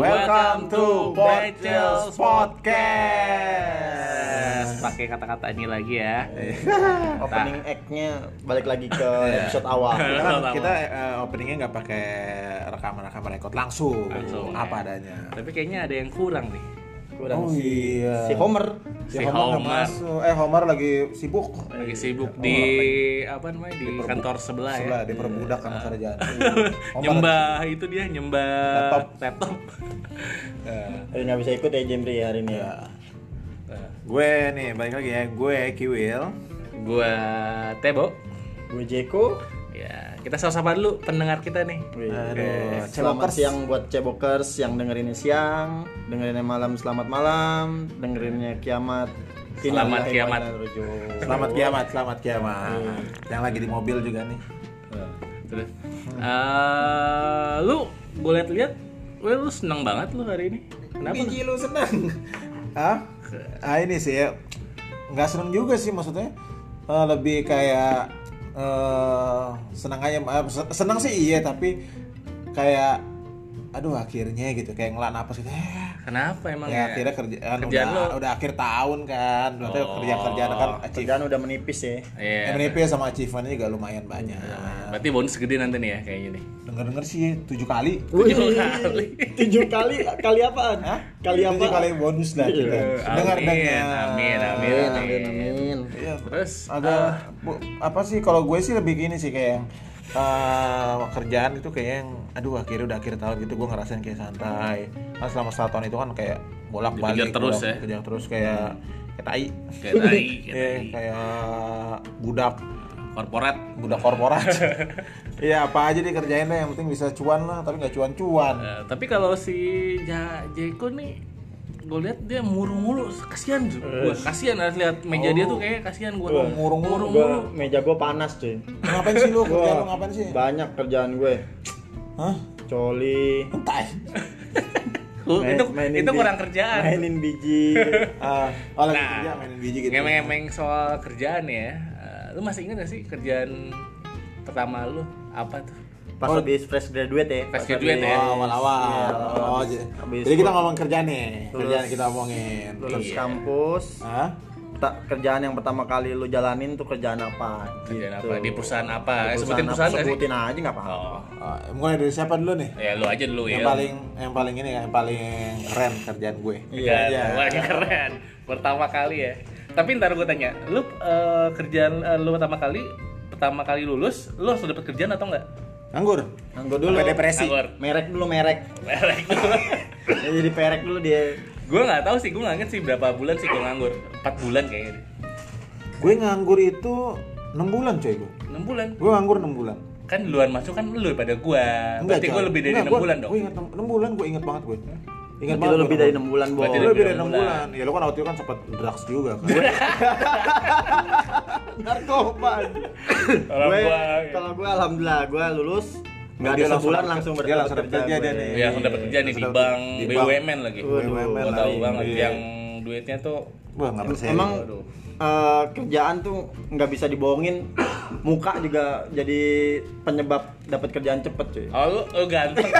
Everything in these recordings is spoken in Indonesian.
Welcome to Bachel's Podcast. Pakai kata-kata ini lagi ya. Opening act-nya balik lagi ke episode awal. Kita, kita eh, openingnya nggak pakai rekaman-rekaman rekod langsung, Langsung, apa ya. adanya. Tapi kayaknya ada yang kurang nih. Kurang Oh, si, iya. si Homer. Si Ya, Homer Homer. masuk. Eh Homer lagi sibuk. Lagi sibuk di apa namanya di Diperbu- kantor sebelah, Sebelah ya. diperbudak sama kerjaan. Homer- Nyembah itu dia nyembah Laptop. laptop. Hari nggak bisa ikut ya Jemri hari ini ya. Nah, gue nih balik lagi ya, gue Kiwil. Gua Tebo. Gue Jeko. Ya, kita sama-sama dulu pendengar kita nih. Wih, Aduh, Selamat cebokers. siang buat cebokers yang dengerinnya siang, dengerinnya malam selamat malam, dengerinnya kiamat. Selamat kiamat. Selamat kiamat, selamat kiamat. Yang lagi di mobil juga nih. Terus eh lu gue liat-liat Weh, lu seneng banget lu hari ini. Kenapa? Biji lu senang. ah? Ah ini sih ya. Nggak seneng juga sih maksudnya. Eh, lebih kayak eh senang aja eh, se- senang sih iya tapi kayak aduh akhirnya gitu kayak ngelan apa sih eh, Kenapa emang ya akhirnya kerjaan, Kerjaan udah, lu? udah akhir tahun kan berarti Oh. kerjaan kerjaan kan achieve Kerjaan udah menipis ya. Iya. MNP sama achievementnya juga lumayan banyak Berarti bonus gede nanti nih ya kayaknya nih. denger denger sih tujuh kali Tujuh kali. Tujuh kali kali apaan? Hah? Kali apa? Kali bonus lah kita Amin, dengar dengar amin, amin, Amin, amin, amin. Terus agak bu- apa sih kalau gue sih lebih gini sih kayak yang, eh, kerjaan itu kayak yang aduh akhirnya udah akhir tahun gitu gue ngerasain kayak santai. Kan selama satu tahun itu kan kayak bolak balik terus ya? kejar terus kayak kayak tai. Kayak tadi, kayak Iya, kayak budak. Korporat. budak korporat. Iya apa aja dikerjain deh yang penting bisa cuan lah tapi nggak cuan-cuan. Eh, tapi kalau si ja Jeko nih gue lihat dia muru-muru kasihan tuh gua. Kasihan harus lihat meja dia tuh kayak kasihan gue Wah, murung-murung. Gua, meja gue panas cuy. ngapain sih lu? Kerjaan lu Gua ngapain sih? Banyak kerjaan gue. hah? Coli. Oh, main- itu mainin itu kurang kerjaan. Mainin biji. Ah, oh lagi Nah, kerja mainin biji gitu. ngemeng-ngemeng soal kerjaan ya. Eh, lu masih ingat gak sih kerjaan pertama lu? Apa tuh Pas habis fresh graduate ya. Fresh graduate habis- ya? Oh, awal-awal. Iya, oh, habis- jadi, habis jadi kita ngomong kerjaan nih. Lulus- Kerjaan kita omongin. lulus Iya. kampus. Hah? Tak kerjaan yang pertama kali lu jalanin tuh kerjaan apa? Kerjaan Gitu. apa? Di perusahaan apa? Di Sebutin apa? perusahaan sih? Sebutin aja nggak apa-apa. oh Ah, mulai dari siapa dulu nih? ya lu aja dulu Yang ya paling yang paling ini yang paling keren kerjaan gue. Iya, Iya. wah, ini keren. Pertama kali ya. Tapi ntar gue tanya, lu eh, kerjaan eh, lu pertama kali, pertama kali lulus, lu langsung dapet kerjaan atau enggak? Nganggur. Nganggur dulu. Sampai depresi. Nganggur. Merek dulu merek. Merek dulu. Ya, jadi perek dulu dia. gue nggak tahu sih, gue nggak sih berapa bulan sih gue nganggur. 4 bulan kayaknya. Gue nganggur itu 6 bulan coy gue. 6 bulan. Gue nganggur 6 bulan. Kan duluan masuk kan lu daripada gua. Berarti gue lebih dari Enggak, 6 gua- bulan dong. Gue inget 6 bulan, gue inget banget gue. Ingat lu lebih dari 6 bulan, Bo. Lu lebih dari 6 enam bulan. Ya lu kan waktu itu kan sempat drugs juga kan. Narkoba. Gue gua. kalau gue alhamdulillah gue lulus nggak Dia ada langsung sebulan langsung berdapat langsung dapet kerja dia nih. Iya, langsung dapat kerja nih di bank. BUMN lagi. BUMN Gua lah. tahu banget Iya. yang duitnya tuh Wah, enggak percaya. Emang Eh, kerjaan tuh nggak bisa dibohongin. Muka juga jadi penyebab dapat kerjaan cepet cuy. Oh, lu, lu ganteng.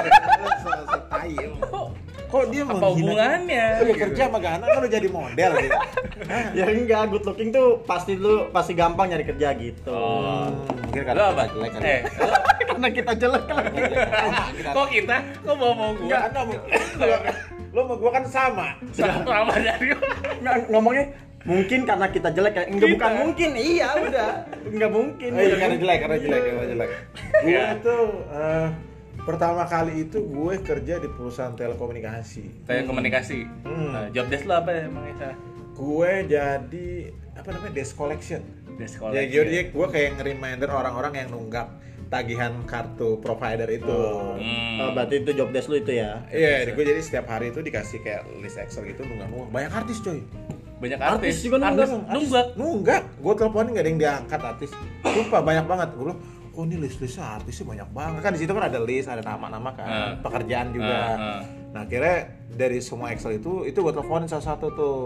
emang. Kok Kok dia apa hubungannya? Lu kerja sama Gana kan lu jadi model gitu. ya enggak, good looking tuh pasti lu pasti gampang nyari kerja gitu. Oh. Mungkin Lu karena apa? kita jelek kali. Eh, lu- Karena kita jelek lagi. kok kita? Kok mau mau gua? Enggak, enggak, gua- lu sama gua kan sama. Sama dari Nggak, ngomongnya mungkin karena kita jelek ya. Enggak Kita. bukan mungkin. Iya, udah. Enggak mungkin. Oh, iya, karena jelek, karena jelek, karena jelek. Gue Iya. tuh eh, pertama kali itu gue kerja di perusahaan telekomunikasi. Kayak komunikasi. Hmm. Nah, job desk lu apa ya, emang? Gue jadi apa namanya desk collection. Desk Ya, collection. jadi gue kayak nge-reminder orang-orang yang nunggak tagihan kartu provider itu. Hmm. Oh, berarti itu job desk lu itu ya. Iya, gue jadi setiap hari itu dikasih kayak list Excel gitu nunggak-nunggak. Banyak artis coy. Banyak Artis artis. juga nunggak. Artis nunggak. Nunggak. Gue teleponin gak ada yang diangkat artis. Sumpah banyak banget. Gue bilang, oh ini list-listnya artisnya banyak banget. Kan di situ kan ada list, ada nama-nama kan, Ah. pekerjaan juga. Ah, ah. Nah, akhirnya dari semua Excel itu, itu gue teleponin salah satu tuh.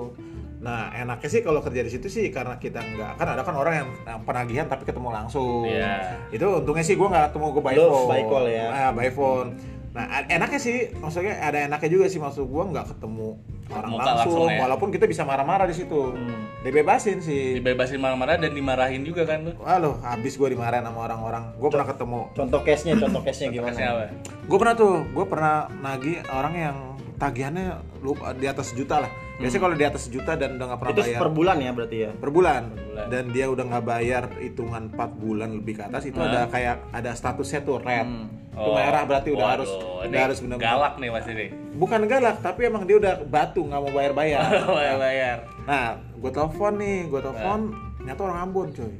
Nah, enaknya sih kalau kerja di situ sih karena kita nggak kan ada kan orang yang, penagihan tapi ketemu langsung. Iya. Itu untungnya sih gue nggak ketemu gue by phone. by call ya? Ah, by phone. Nah, enaknya sih, maksudnya ada enaknya juga sih maksud gua nggak ketemu orang Muka langsung, langsung ya. walaupun kita bisa marah-marah di situ. Hmm. Dibebasin sih. Dibebasin marah-marah dan dimarahin juga kan lu. Wah lo, habis gua dimarahin sama orang-orang. Gua pernah ketemu. Contoh case-nya, contoh case-nya gimana? Apa? Gue pernah tuh, gue pernah nagih orang yang tagihannya lupa di atas sejuta lah. Biasanya kalau di atas sejuta dan udah nggak pernah Itu bayar per bulan ya berarti ya? per bulan. bulan. dan dia udah nggak bayar hitungan 4 bulan lebih ke atas itu Hah? ada kayak ada statusnya tuh red. Hmm. Itu merah berarti udah waduh, harus ini udah harus benar galak nih pasti nih. Bukan galak, tapi emang dia udah batu nggak mau bayar-bayar. bayar bayar. nah, gue telepon nih, gue telepon nyata orang Ambon coy.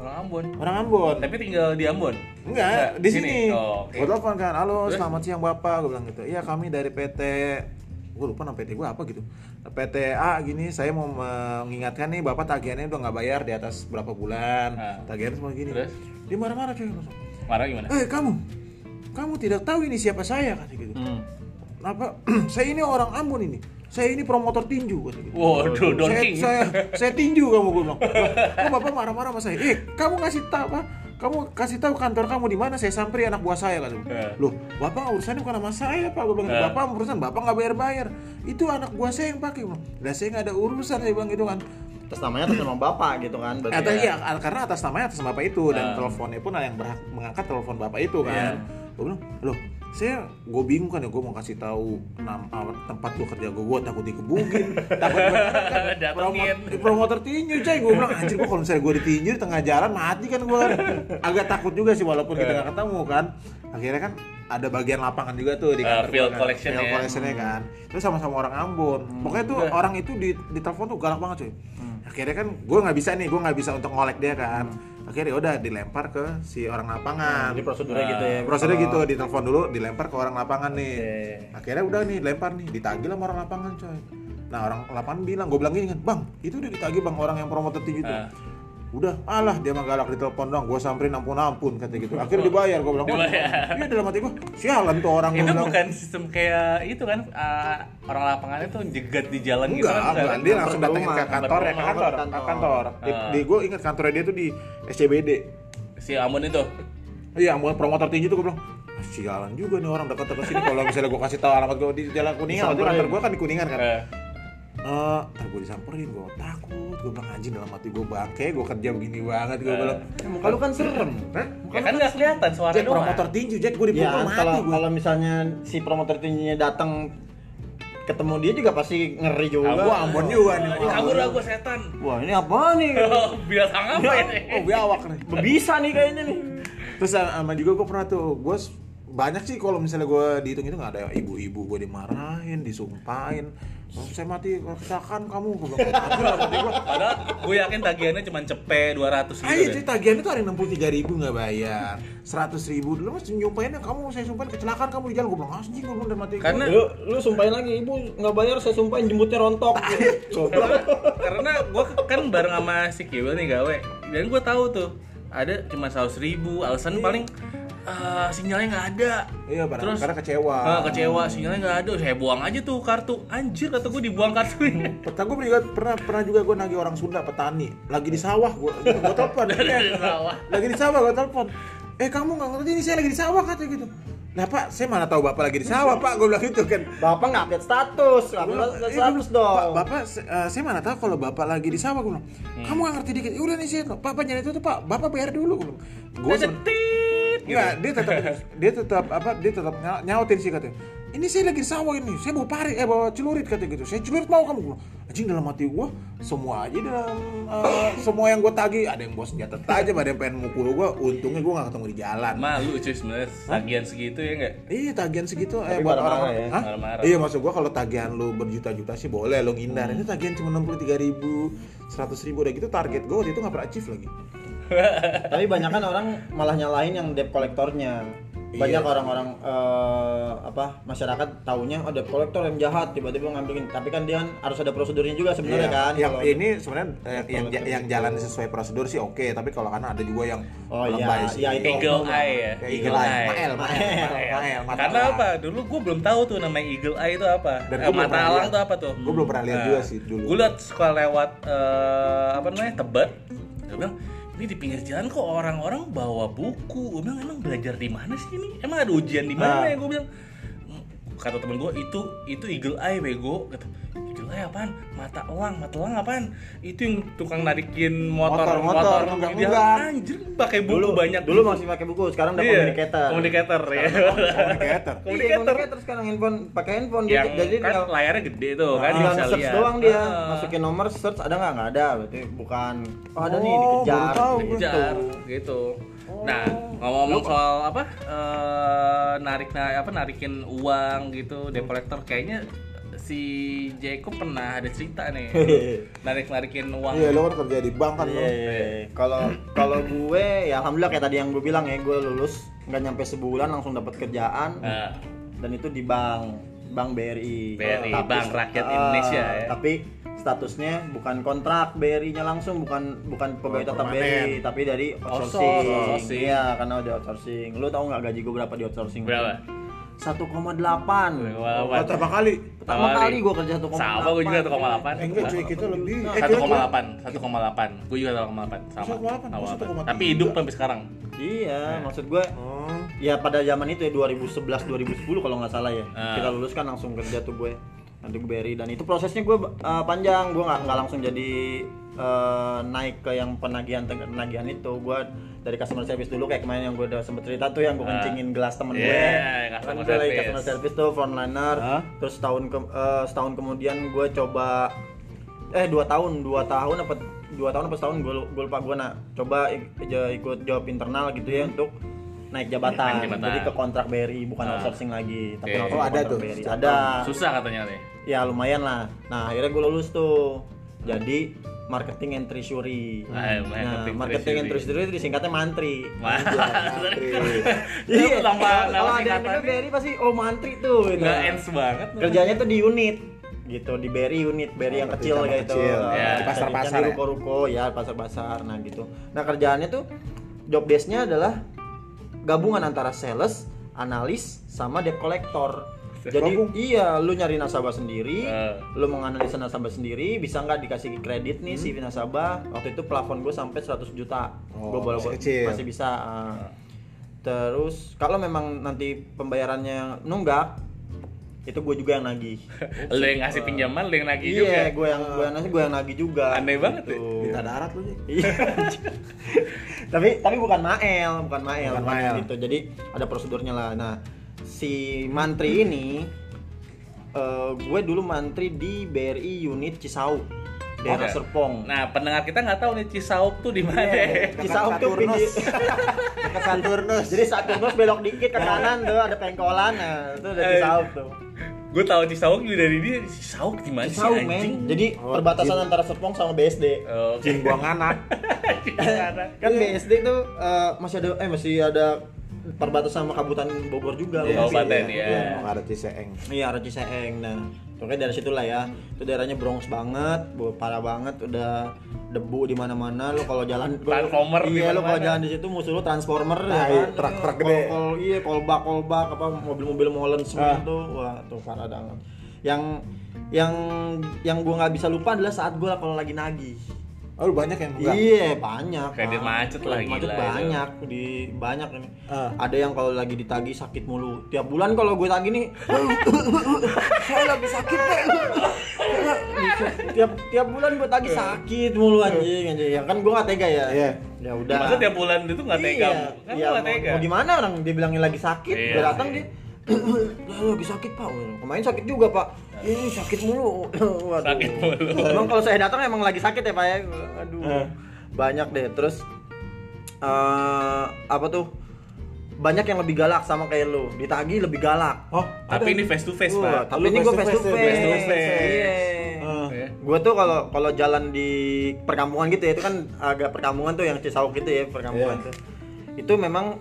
Orang Ambon. Orang Ambon. Tapi tinggal di Ambon. Enggak, di sini. Oh, oke. Gue telepon kan, halo Terus? selamat siang bapak, gue bilang gitu. Iya kami dari PT, gue lupa nama PT gue apa gitu. PT A gini, saya mau mengingatkan nih bapak tagihannya udah nggak bayar di atas berapa bulan, Ah. tagihannya semua gini. Terus? Dia marah-marah cuy langsung. Marah gimana? Eh kamu, kamu tidak tahu ini siapa saya kata gitu. Hmm. Kenapa? saya ini orang Ambon ini. Saya ini promotor tinju kata gitu. Waduh, Don saya, King. saya, saya tinju kamu gue bilang. Kok bapak marah-marah sama saya? Eh, kamu ngasih tahu apa? Kamu kasih tahu kantor kamu di mana? Saya samperin anak buah saya kan. Loh, bapak urusannya bukan sama saya pak. Gue bilang, Eh. bapak urusan bapak nggak bayar bayar. Itu anak buah saya yang pakai. Lah saya nggak ada urusan saya bilang gitu kan. Atas namanya atas nama bapak gitu kan berarti. Atas ya. iya, karena atas namanya atas bapak itu dan Ah. teleponnya pun ada yang berhak mengangkat telepon bapak itu kan. Iya. Gue bilang, loh saya gue bingung kan ya gue mau kasih tahu nam, ah, tempat gue kerja gue gue takut dikebukin takut kan promoter, promoter tinju coy. Gue bilang anjir gue kalau misalnya gue ditinju di tengah jalan mati kan gue agak takut juga sih walaupun kita nggak ketemu kan. Akhirnya kan ada bagian lapangan juga tuh di Eh, kantor field gua kan. collection Field ya. collectionnya kan. Terus sama-sama orang Ambon. Pokoknya tuh orang itu di di telepon tuh galak banget cuy akhirnya kan gue nggak bisa nih gue nggak bisa untuk ngolek dia kan akhirnya udah dilempar ke si orang lapangan Jadi prosedurnya Nah, gitu ya. prosedurnya Kalau- gitu ditelepon dulu dilempar ke orang lapangan nih Oke. akhirnya udah nih lempar nih ditagih sama orang lapangan coy nah orang lapangan bilang gue bilang gini kan bang itu udah ditagih bang orang yang promotor tinggi itu Ah. Udah alah dia mah galak ditelepon dong gue samperin ampun ampun kata gitu akhirnya dibayar gue bilang "Wah, Dibayar. iya dalam hati gue sialan tuh orang Itu bilang bukan sistem kayak itu kan ah, orang lapangannya tuh jegat di jalan gitu enggak kan. enggak dia langsung datengin ke kantor ya ke kantor ke kantor di, Ah. di gue ingat kantornya dia tuh di SCBD Si Ambon itu. Iya, mau promotor tinggi tuh gue bilang, "Ah, sialan juga nih orang dekat-dekat sini. Kalau misalnya gue kasih tahu alamat gue di Jalan Kuningan, waktu kantor gue kan di Kuningan kan. Eh, Eh, ntar gue disamperin, gue takut. Gue bilang anjing dalam hati gue bangke, gue kerja begini banget. Gue bilang, Ya, muka lu kan serem. Hah? ya kan nggak kelihatan suara Jack promotor tinju, Jack gue Ya dipukul mati kalau gue. kalau misalnya si promotor tingginya datang ketemu dia juga pasti ngeri juga. Gue Ambon juga nih. Kabur lah gue setan. Wah ini apa nih? Binatang apa ini? Oh, biawak nih. Bisa nih kayaknya nih. Terus sama juga gue pernah tuh, gue banyak sih kalau misalnya gue dihitung itu nggak ada ibu-ibu gue dimarahin, disumpahin. Kalau saya mati, kalau kecelakaan kamu, gue bilang. "Anjir, dalam hati gue, Padahal gue yakin tagihannya cuma cepet 200 gitu. Ah iya deh. cuy, tagihan itu ada yang 63 ribu nggak bayar 100 ribu dulu mas nyumpainnya kamu saya sumpahin kecelakaan kamu di jalan gue bilang anjing gue bilang udah mati Karena Lu lu sumpahin lagi ibu nggak bayar saya sumpahin jemputnya rontok. karena gue kan bareng sama si Kiwil nih gawe dan gue tahu tuh ada cuma 100 ribu alasan paling eh, sinyalnya nggak ada iya barang Terus, karena kecewa Ah, kecewa sinyalnya nggak ada saya buang aja tuh kartu anjir kata gue dibuang kartunya Peta gue juga pernah pernah juga gue nagih orang Sunda petani lagi di sawah gue gue telepon Di sawah. lagi di sawah gue telepon eh kamu nggak ngerti ini saya lagi di sawah kata gitu nah pak saya mana tahu bapak lagi di sawah pak gue bilang gitu kan Bapak nggak update status, update "Eh, status Pak, dong. bapak, se- eh, saya mana tahu kalau bapak lagi di sawah gue bilang. Kamu nggak ngerti dikit. "Ya Udah nih sih, papa nyari itu tuh pak. Bapak bayar dulu. Gue bilang. Gue. Enggak, dia tetap dia tetap apa? Dia tetap nya- nyautin sih katanya. Ini saya lagi sawah ini. Saya bawa pari, eh bawa celurit katanya gitu. Saya celurit mau kamu. Gua, Anjing dalam hati gua semua aja dalam eh, semua yang gua tagih ada yang bawa senjata tajam, ada yang pengen mukul gua. Untungnya gua nggak ketemu di jalan. malu cuy sebenarnya tagihan segitu ya nggak Iya tagihan segitu Tapi eh buat orang ya, Hah? marah-marah. Iya maksud gua kalau tagihan lu berjuta-juta sih boleh lu ngindar. Ini tagihan cuma 63 ribu, 100 ribu udah gitu target gua waktu itu nggak pernah achieve lagi. Tapi banyak kan orang malah nyalahin yang debt kolektornya. Banyak Iya. orang-orang eh, apa masyarakat taunya oh debt kolektor yang jahat tiba-tiba ngambilin. Tapi kan dia kan harus ada prosedurnya juga sebenarnya Iya, kan. Yang kalau- ini sebenarnya eh, yang yang gitu. jalan sesuai prosedur sih oke, tapi kalau karena ada juga yang Oh, iya, iya, itu Eagle. Eye ya Ya, Eagle Eye, Mael, Mael, Mael. Karena apa? Dulu gue belum tahu tuh namanya Eagle Eye itu apa. Dan Eh, mata pernah alang lihat. tuh apa tuh? Gua belum pernah lihat juga sih dulu. Gue liat suka lewat eh, apa namanya tebet. Gue bilang ini di pinggir jalan kok orang-orang bawa buku. Gue bilang emang belajar di mana sih ini? Emang ada ujian di mana Nah. ya? Gue bilang kata temen gue itu itu eagle eye bego kata eagle eye apaan mata elang mata elang apaan itu yang tukang narikin motor Motor, motor, dia nunggak-nunggak. anjir pakai buku dulu banyak dulu gitu. masih pakai buku sekarang udah Iya, communicator communicator ya Communicator. Iya, communicator communicator sekarang handphone pakai handphone dia yang jadi kan tinggal layarnya gede tuh kan tinggal bisa search lihat doang dia Ah. masukin nomor search ada nggak nggak ada berarti bukan oh ada nih Oh, dikejar dikejar gitu. Nah, ngomong-ngomong soal apa eh, narik na- apa narikin uang gitu debt collector kayaknya si Jacob pernah ada cerita nih. Narik-narikin uang. Iya, lo kan kerja di bank kan. Iya, iya, iya. Kalau kalau gue ya alhamdulillah kayak tadi yang gue bilang ya gue lulus nggak nyampe sebulan langsung dapat kerjaan Nah, dan itu di bank bank BRI. BRI, Tapi- Bank Rakyat ah, Indonesia ya. Tapi statusnya bukan kontrak BRI-nya langsung bukan bukan pegawai tetap. BRI tapi dari Outsource, outsourcing. outsourcing. Iya, karena udah outsourcing. Lu tahu nggak gaji gue berapa di outsourcing? berapa? 1,8. Oh, pertama kali. Pertama kali gue kerja 1,8. Sama gue juga 1,8. Eh, enggak cuy, kita lebih. Eh, Satu kita- koma delapan, satu koma delapan. Gue juga satu koma delapan, sama. 1,8, Sama. gua 1,3. Tapi hidup sampai sekarang. Iya, maksud gue Oh. ya pada zaman itu ya 2011 2010 kalau nggak salah ya Ah. kita lulus kan langsung kerja tuh gue nanti gue BRI dan itu prosesnya gue uh, panjang. Gue nggak nggak langsung jadi uh, naik ke yang penagihan penagihan itu. Gue dari customer service dulu kayak kemarin yang gue udah sempet cerita tuh yang gue Ah. kencingin gelas temen Iya, gue kan gue lagi customer service tuh frontliner. Hah? terus tahun ke, uh, setahun kemudian gue coba eh dua tahun dua tahun apa dua tahun apa setahun gue gue lupa gue nak coba ik- ikut job internal gitu ya untuk naik jabatan, Naik jabatan. jadi ke kontrak BRI bukan Ah. outsourcing lagi tapi langsung Oh, ada tuh. BRI. ada Susah katanya nih. ya lumayan lah nah akhirnya gue lulus tuh jadi marketing and treasury Ah, nah marketing marketing and treasury. treasury itu disingkatnya mantri Wah, iya tambah kalau ada yang singkatannya. BRI pasti oh mantri tuh gitu. Nggak ends banget. kerjanya tuh di unit gitu di BRI unit BRI yang Oh, kecil cabang gitu kecil. Ya, Di di pasar-pasar di ya? ruko-ruko ya pasar-pasar nah gitu nah kerjaannya tuh job desk-nya adalah gabungan antara sales analis sama debt collector. Jadi iya lu nyari nasabah sendiri Eh. lu menganalisa nasabah sendiri bisa nggak dikasih kredit nih si nasabah? Waktu itu plafon gue sampai 100 juta. Oh, Gua boleh masih bisa ah. terus kalau memang nanti pembayarannya nunggak itu gue juga yang nagih Lu yang ngasih pinjaman, lu yang nagih juga. iya gue yang gue yang nagih gue yang nagih juga Aneh banget ya. Minta darat lu, Jack. Iya. tapi tapi bukan mael, bukan mael, Bukan mael. gitu. Jadi ada prosedurnya lah. Nah, si mantri ini eh, gue dulu mantri di BRI unit Cisauk, daerah Oke. Serpong. Nah, pendengar kita nggak tahu nih Cisauk tuh di mana. Iya, Cisauk tuh pinggir. Dekat Saturnus. Jadi Saturnus belok dikit ke kanan tuh ada pengkolan, nah itu udah. Cisauk tuh. Gue tahu Cisauk juga dari dia. Cisauk di mana sih anjing? Jadi Oh, perbatasan jin. antara Serpong sama BSD. Oh, Jin buang anak. kan BSD tuh eh, masih ada eh masih ada perbatasan sama Kabupaten Bogor juga. Iya, Kabupaten, iya. Mau ada Ciseeng. Iya, Raja Seeng. Nah, pokoknya dari situ lah ya. Itu daerahnya Bronx banget, parah banget, udah debu di mana-mana. Lu kalau jalan Transformer Iya, lu kalau jalan di situ musuh lu transformer Nah, ya iya, kan. truk-truk Kol- gede. kol- iya, kolbak kolbak apa mobil-mobil molen semua Ah. tuh. Wah, tuh parah banget. Yang yang yang gua nggak bisa lupa adalah saat gua kalau lagi nagih. Oh, lu banyak yang enggak? Iya banyak. Kredit macet lah, Kredit macet gila itu. banyak di banyak ini. Ah. Ada yang kalau lagi ditagih sakit mulu. Tiap bulan kalau gue tagih nih, saya lagi sakit deh. tiap tiap bulan gue tagih sakit mulu anjing anjing. Ya kan gue gak tega ya. Iya. Ya udah. Masa tiap bulan itu nggak tega? Iya, Kan iya, nggak mau, tega. mau gimana orang dibilangin lagi sakit, Iya gue datang sih. dia "Lah, lagi sakit pak, kemarin sakit juga pak. Ini sakit mulu. Waduh. Sakit mulu. Emang kalau saya datang emang lagi sakit ya pak ya. Aduh. Eh. Banyak deh. Terus eh apa tuh? Banyak yang lebih galak sama kayak lu. Ditagih lebih galak. Oh, Tapi ini face to face, Pak. tapi Lu ini gue face to face. face, face to face. Iya. Ah. Ya. Gue tuh kalau kalau jalan di perkampungan gitu ya itu kan agak perkampungan tuh yang Cisauk gitu ya perkampungan Iya. tuh. Itu memang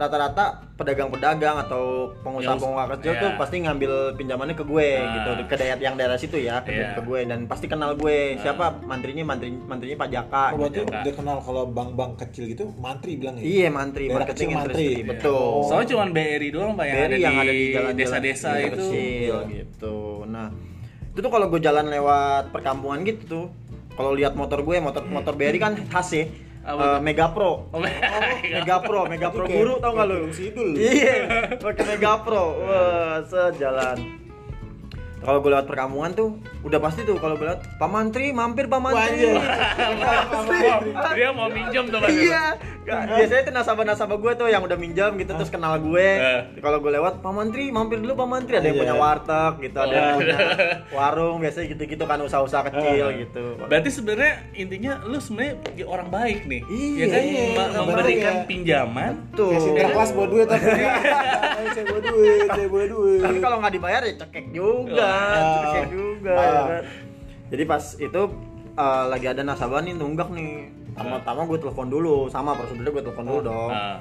rata-rata pedagang-pedagang atau pengusaha-pengusaha kecil Iya. tuh pasti ngambil pinjamannya ke gue Ah. gitu ke daerah yang daerah situ ya ke, Iya. ke gue dan pasti kenal gue siapa mantrinya mantri mantrinya Pak Jaka Oh, berarti gitu. Dia kenal kalau bank-bank kecil gitu mantri bilang ya? Iya mantri Daerah marketing kecil mantri. Iya. betul. Oh. Soalnya cuma BRI doang Pak yang, BRI ada, yang di ada di jalan desa-desa itu. kecil gitu. Nah, itu tuh kalau gue jalan lewat perkampungan gitu tuh, kalau lihat motor gue, motor motor BRI kan khas ya. Apa Eh, Mega Pro. Oh, Mega Pro, Mega Pro guru tau gak lu? kayak Sidul. Iya, pakai Mega Pro. Wah, sejalan. Kalau gue lewat perkampungan tuh, udah pasti tuh kalau gue lewat Pak Mantri, mampir Pak Mantri. Dia mau minjem tuh. Iya, biasanya itu nasabah-nasabah gue tuh yang udah minjam gitu terus kenal gue. Kalau gue lewat Pak Mantri, mampir dulu Pak Mantri. Ada yang Iya. punya warteg gitu, ada yang Oh. punya warung, biasanya gitu-gitu kan usaha-usaha kecil gitu. Berarti sebenarnya intinya lu sebenarnya orang baik nih. Iya. ya kan Iya, memberikan pinjaman. Tuh. Kasih kelas buat duit tapi saya buat duit, saya buat duit. Tapi kalau nggak dibayar ya cekek juga, Ah. juga. Ah. ya kan. Jadi pas itu eh, lagi ada nasabah nih nunggak nih. Pertama-tama gue telepon dulu, sama prosedurnya gue telepon dulu dong. Ah.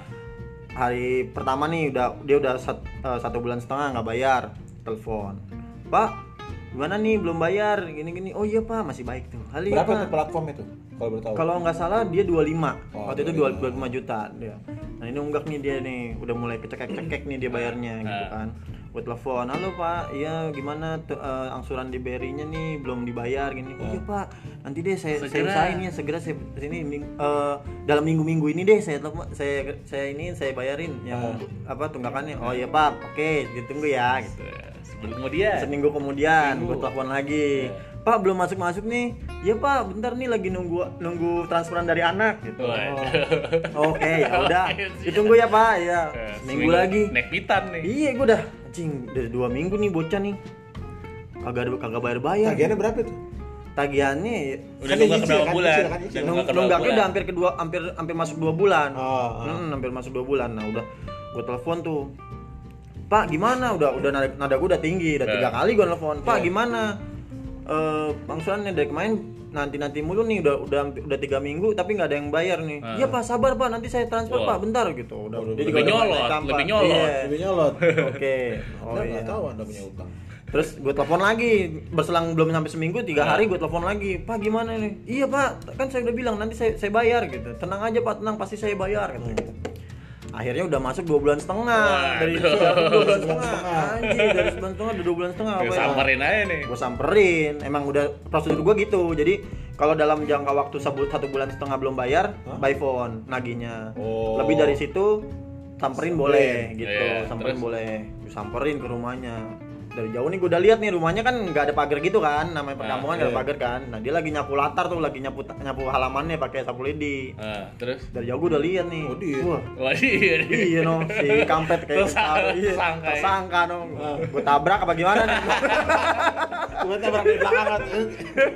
Hari pertama nih udah dia udah sat- eh, satu bulan setengah nggak bayar, telepon. Pak, gimana nih belum bayar? Gini-gini. Oh iya pak, masih baik tuh. Hali Berapa pak. tuh platform itu? Kalau boleh tahu. Kalau nggak salah dia 25 Oh, Waktu itu 25. 25 juta dia. Nah ini unggak nih dia nih Udah mulai kecekek-cekek nih dia bayarnya gitu Ah. kan Gue telepon, halo pak, iya gimana? Tuh eh, angsuran di BRI-nya nih belum dibayar gini. Oh iya pak, nanti deh saya, saya Segera. usahain ya segera saya sini ming- eh, dalam minggu-minggu ini deh saya telepon, saya saya ini saya bayarin yang apa tunggakannya. Oh iya pak. Oke ditunggu ya gitu. Sebelum kemudian. Seminggu kemudian gue telepon lagi. Pak belum masuk masuk nih. Ya Pak, bentar nih lagi nunggu nunggu transferan dari anak gitu. Waduh. Oke, ya udah. Ditunggu ya Pak. Ya. Eh, Seminggu lagi. Naik pitan nih. Iya, gue udah anjing dari dua minggu nih bocah nih. Kagak ada kagak bayar bayar. Tagihannya berapa itu? Tagihannya Udah Kan nunggak kan, bulan? kan, nyicil. Udah nung, nunggak berapa nunggaknya bulan? udah hampir kedua hampir hampir masuk dua bulan. Oh, oh. Hmm, hampir masuk dua bulan. Nah udah gue telepon tuh. Pak gimana? Udah udah nada, nada gue udah tinggi, udah tiga kali gue telepon. Pak Iya. gimana? Eh angsurannya dari kemarin nanti nanti mulu nih udah udah udah tiga minggu tapi nggak ada yang bayar nih. Ah. Iya pak sabar pak nanti saya transfer Wah. pak bentar gitu. Udah dia lebih udah nyolot, kampak. lebih nyolot. Iya. Lebih nyolot. Oke. Oh Anda iya. nggak tahu Anda punya utang. Terus gue telepon lagi, berselang belum sampai seminggu, tiga Nah. hari gue telepon lagi, Pak gimana nih? Iya Pak, kan saya udah bilang nanti saya, saya bayar gitu. Tenang aja Pak, tenang pasti saya bayar gitu. Akhirnya udah masuk dua bulan setengah dari Waduh. dua bulan setengah. Anjir dari sebulan setengah udah dua bulan setengah. Gue samperin aja nih. Gue samperin, emang udah prosedur gue gitu. Jadi kalau dalam jangka waktu satu, satu bulan setengah belum bayar, by phone naginya. Oh. Lebih dari situ samperin boleh gitu, Iya, samperin terus? boleh. Samperin ke rumahnya. Dari jauh nih gue udah lihat nih rumahnya kan nggak ada pagar gitu kan, namanya perkampungan nggak ada iya. pagar kan. Nah dia lagi nyapu latar tuh, lagi nyapu nyapu halamannya pakai sapu lidi. Nah, terus Dari jauh gue udah lihat nih. Oh, dia. Wah, Wah, iya. nih. Iya no, si kampret kayak Tersangka- ketawa, iya, tersangka ya. tersangka no. Gue tabrak apa gimana nih? Cuma tabrak di belakang.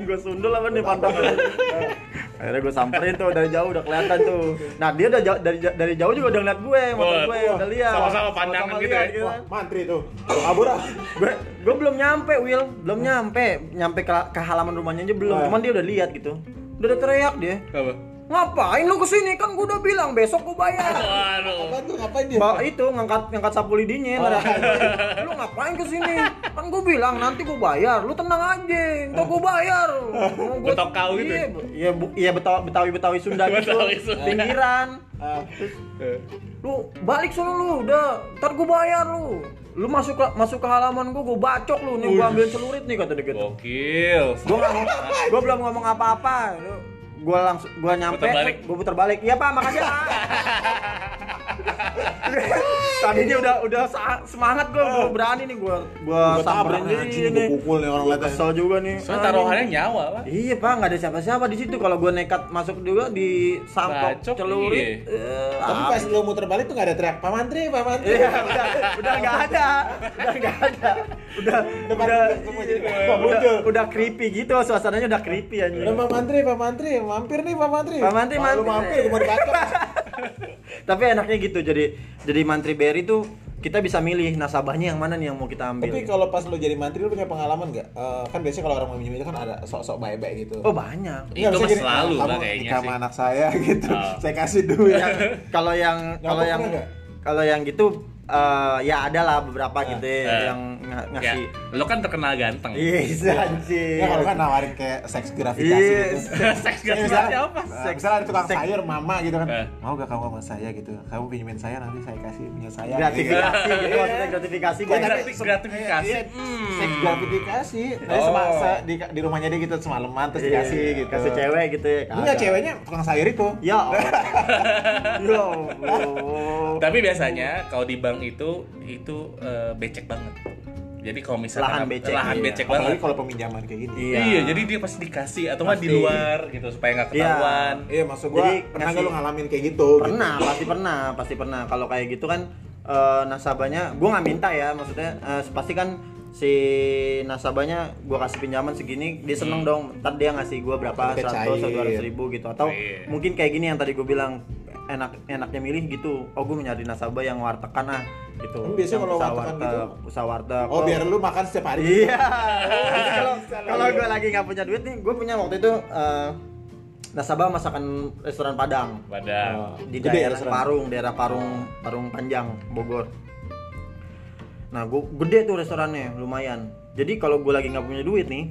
gue sundul apa nih pantangnya akhirnya gue samperin tuh dari jauh udah kelihatan tuh nah dia udah jauh, dari dari jauh juga udah ngeliat gue motor gue wah, udah lihat sama-sama pandangan gitu ya. Wah, mantri tuh. Kabur ah. gue gue belum nyampe Will belum nyampe nyampe ke, ke halaman rumahnya aja belum Wah. cuman dia udah lihat gitu udah teriak dia Apa? Ngapain lu ke sini? Kan gue udah bilang besok gue bayar. Waduh. Apa tuh? Ngapain dia? Itu ngangkat ngangkat sapu lidinya Oh. lu ngapain ke sini? Kan gue bilang nanti gue bayar. Lu tenang aja ntar gue bayar. Mau gua- Betok kau gitu? Iya, ya? bu- iya iya betawi betawi betawi Sunda gitu. Betawi Sunda. pinggiran. Ah, lu balik sono lu udah. Ntar gue bayar lu. Lu masuk ke masuk ke halaman gue gue bacok lu. Nih gue ambil celurit nih kata dia gitu. Gokil. gue nggak gue belum ngomong apa-apa gue langsung gue nyampe gue putar balik. Iya pak makasih pak tadinya udah udah semangat gue gue berani nih gue gue samperin nih gua pukul nih orang liatnya. kesel juga nih Soalnya taruhannya nyawa, Pak. Iya pak, nggak ada siapa-siapa di situ. Kalau gue nekat masuk juga di sampok celurit. iya. eh, Tapi ah, pas lu muter balik tuh gak ada teriak Pak Mantri, Pak Mantri. Iya, udah, udah nggak ada, udah nggak ada, udah, udah, udah, udah creepy gitu, suasananya udah creepy aja. Udah Pak Mantri, Pak Mantri, mampir nih Pak Mantri. Pak Mantri, mampir. mampir, gua mau dibacok. Tapi enaknya gitu, jadi jadi mantri BRI tuh kita bisa milih nasabahnya yang mana nih yang mau kita ambil. Tapi kalau pas lu jadi mantri lu punya pengalaman nggak? Eh, kan biasanya kalau orang mau minjem itu kan ada sok-sok baik-baik gitu. oh banyak. Itu mah selalu "Ah, lah kayaknya sih." sama anak saya gitu. Oh. Saya kasih duit. Yang- kalau yang kalau yang kalau yang gitu eh, ya ada lah beberapa gitu ya, Eh. yang nga- Ya, ngasih lo kan terkenal ganteng. Yes, anjir. Ya kalau kan nawarin kayak seks gravitasi Yes. gitu. Seks Ya, gravitasi misalnya, apa? eh, misalnya ada tukang Seks. sayur mama gitu kan. Eh. Mau gak kamu sama saya gitu? Kamu pinjemin saya nanti saya kasih punya saya. gratifikasi gitu Iya. maksudnya gratifikasi Ya, gue tapi Gratis- se- gratifikasi. iya, Hmm. Seks gratifikasi. Nanti Oh. semasa di, di rumahnya dia gitu semalaman terus dikasih gitu. kasih cewek gitu ya Enggak ceweknya tukang sayur itu. ya Allah. ya Allah. Tapi biasanya kalau di itu itu eh, becek banget. Jadi kalau misalnya Lahan becek, lahan iya. becek Apalagi banget. kalau peminjaman kayak gini. Iya. Iya. jadi dia pasti dikasih atau nggak di luar gitu supaya nggak Iya. ketahuan. Iya, maksud gua Jadi pernah ngasih- gak lu ngalamin kayak gitu? pernah pasti pernah pasti pernah kalau kayak gitu kan eh, nasabahnya gue nggak minta ya maksudnya eh, pasti kan si nasabahnya gue kasih pinjaman segini dia seneng Hmm. dong ntar dia ngasih gue berapa seratus atau dua ratus ribu gitu atau Iya. mungkin kayak gini yang tadi gue bilang enak enaknya milih gitu oh gue nyari nasabah yang wartekan ah gitu Hmm, biasanya kalau usaha wartekan warteg, gitu? usaha warteg Oh, biar lu makan setiap hari. Iya. Jadi kalau kalau gue lagi nggak punya duit nih, gue punya waktu itu eh, nasabah masakan restoran Padang Padahal. di Gede daerah restoran? Parung, daerah Parung, Parung Panjang, Bogor. Nah, gue gede tuh restorannya, lumayan. Jadi kalau gue lagi nggak punya duit nih,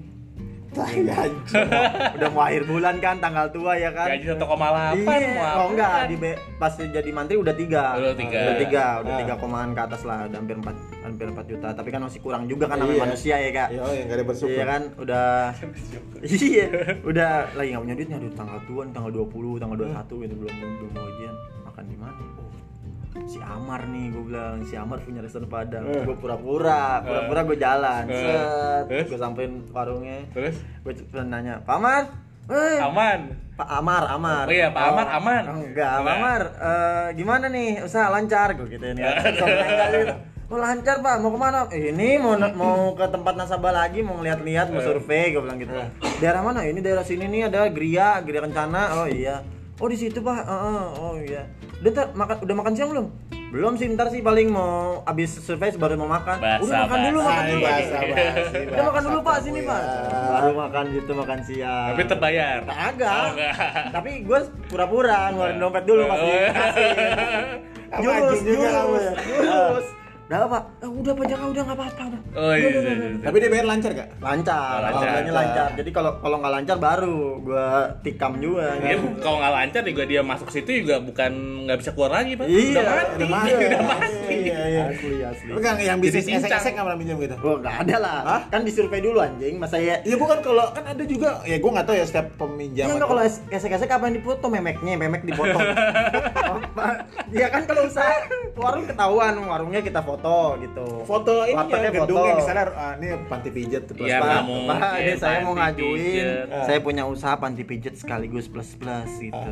Tai anjing. udah mau akhir bulan kan, tanggal tua ya kan. Gaji 1,8 Iya, mau oh enggak, apaan? di pas jadi menteri udah tiga, Udah tiga. udah tiga, udah Ah. tiga komaan ke atas lah, udah hampir empat, hampir empat juta. Tapi kan masih kurang juga kan namanya Iya. manusia ya kak. Iya, yang gak ada bersyukur. Iya kan, udah Iya, udah lagi nggak punya duit nih, aduh tanggal tua tanggal 20, tanggal 21 gitu belum belum mau ujian. Makan di mana? Oh, si Amar nih gue bilang, si Amar punya restoran Padang. Eh. Gue pura-pura, pura-pura gue jalan. Eh. Set, Terus? gue samperin warungnya. Terus Gue cuma nanya, "Pak Amar?" Eh, aman. Pak Amar, Amar. Oh iya, Pak Amar, aman. Enggak, Pak Enggak. Amar. eh, gimana nih usaha lancar? Gue gitu ya. Oh lancar pak, mau ke mana? Eh, ini mau mau ke tempat nasabah lagi, mau ngeliat-liat, mau survei, gue bilang gitu. Daerah mana? Ini daerah sini nih ada Gria, Gria Kencana. Oh iya. Oh di situ pak. Heeh, oh iya. Udah ntar makan, udah makan siang belum? Belum sih, ntar sih paling mau abis survei baru mau makan. Basa, udah makan dulu, basa. makan dulu. bahasa, bahasa, Udah makan dulu pak, sini pak. ya. Baru makan gitu, makan siang. Tapi terbayar. Kagak. Oh, enggak. Tapi gue pura-pura ngeluarin dompet dulu pas Oh, iya. Apa Jurus, jurus, kamu ya? jurus. Udah pak, Eh, udah pak Jaka udah nggak apa-apa udah. Oh iya. iya, iya. Tapi dia bayar lancar gak? Lancar, Oh, lancar. alhamdulillahnya lancar. Jadi kalau kalau nggak lancar baru gue tikam juga. Dia kalau nggak lancar juga dia masuk situ juga bukan nggak bisa keluar lagi pak. Iya, udah mati. udah mati. Udah mati. Iya, iya. Asli asli. Lu kan yang bisnis esek-esek nggak pernah minjem gitu? Oh nggak ada lah. Hah? Kan disurvei dulu anjing. Masa ya? Iya bukan kalau kan ada juga ya gue nggak tahu ya setiap peminjaman. Iya kalau es- esek-esek apa yang dipoto memeknya, memek dipoto. Pak. Iya kan kalau usaha warung ketahuan, warungnya kita foto gitu. foto ini ya gedungnya foto. misalnya ah, ini panti pijat tuh. Iya, plus- Pak, mungkin, Pak, ini saya mau ngajuin, pijet. saya punya usaha panti pijet sekaligus plus plus gitu.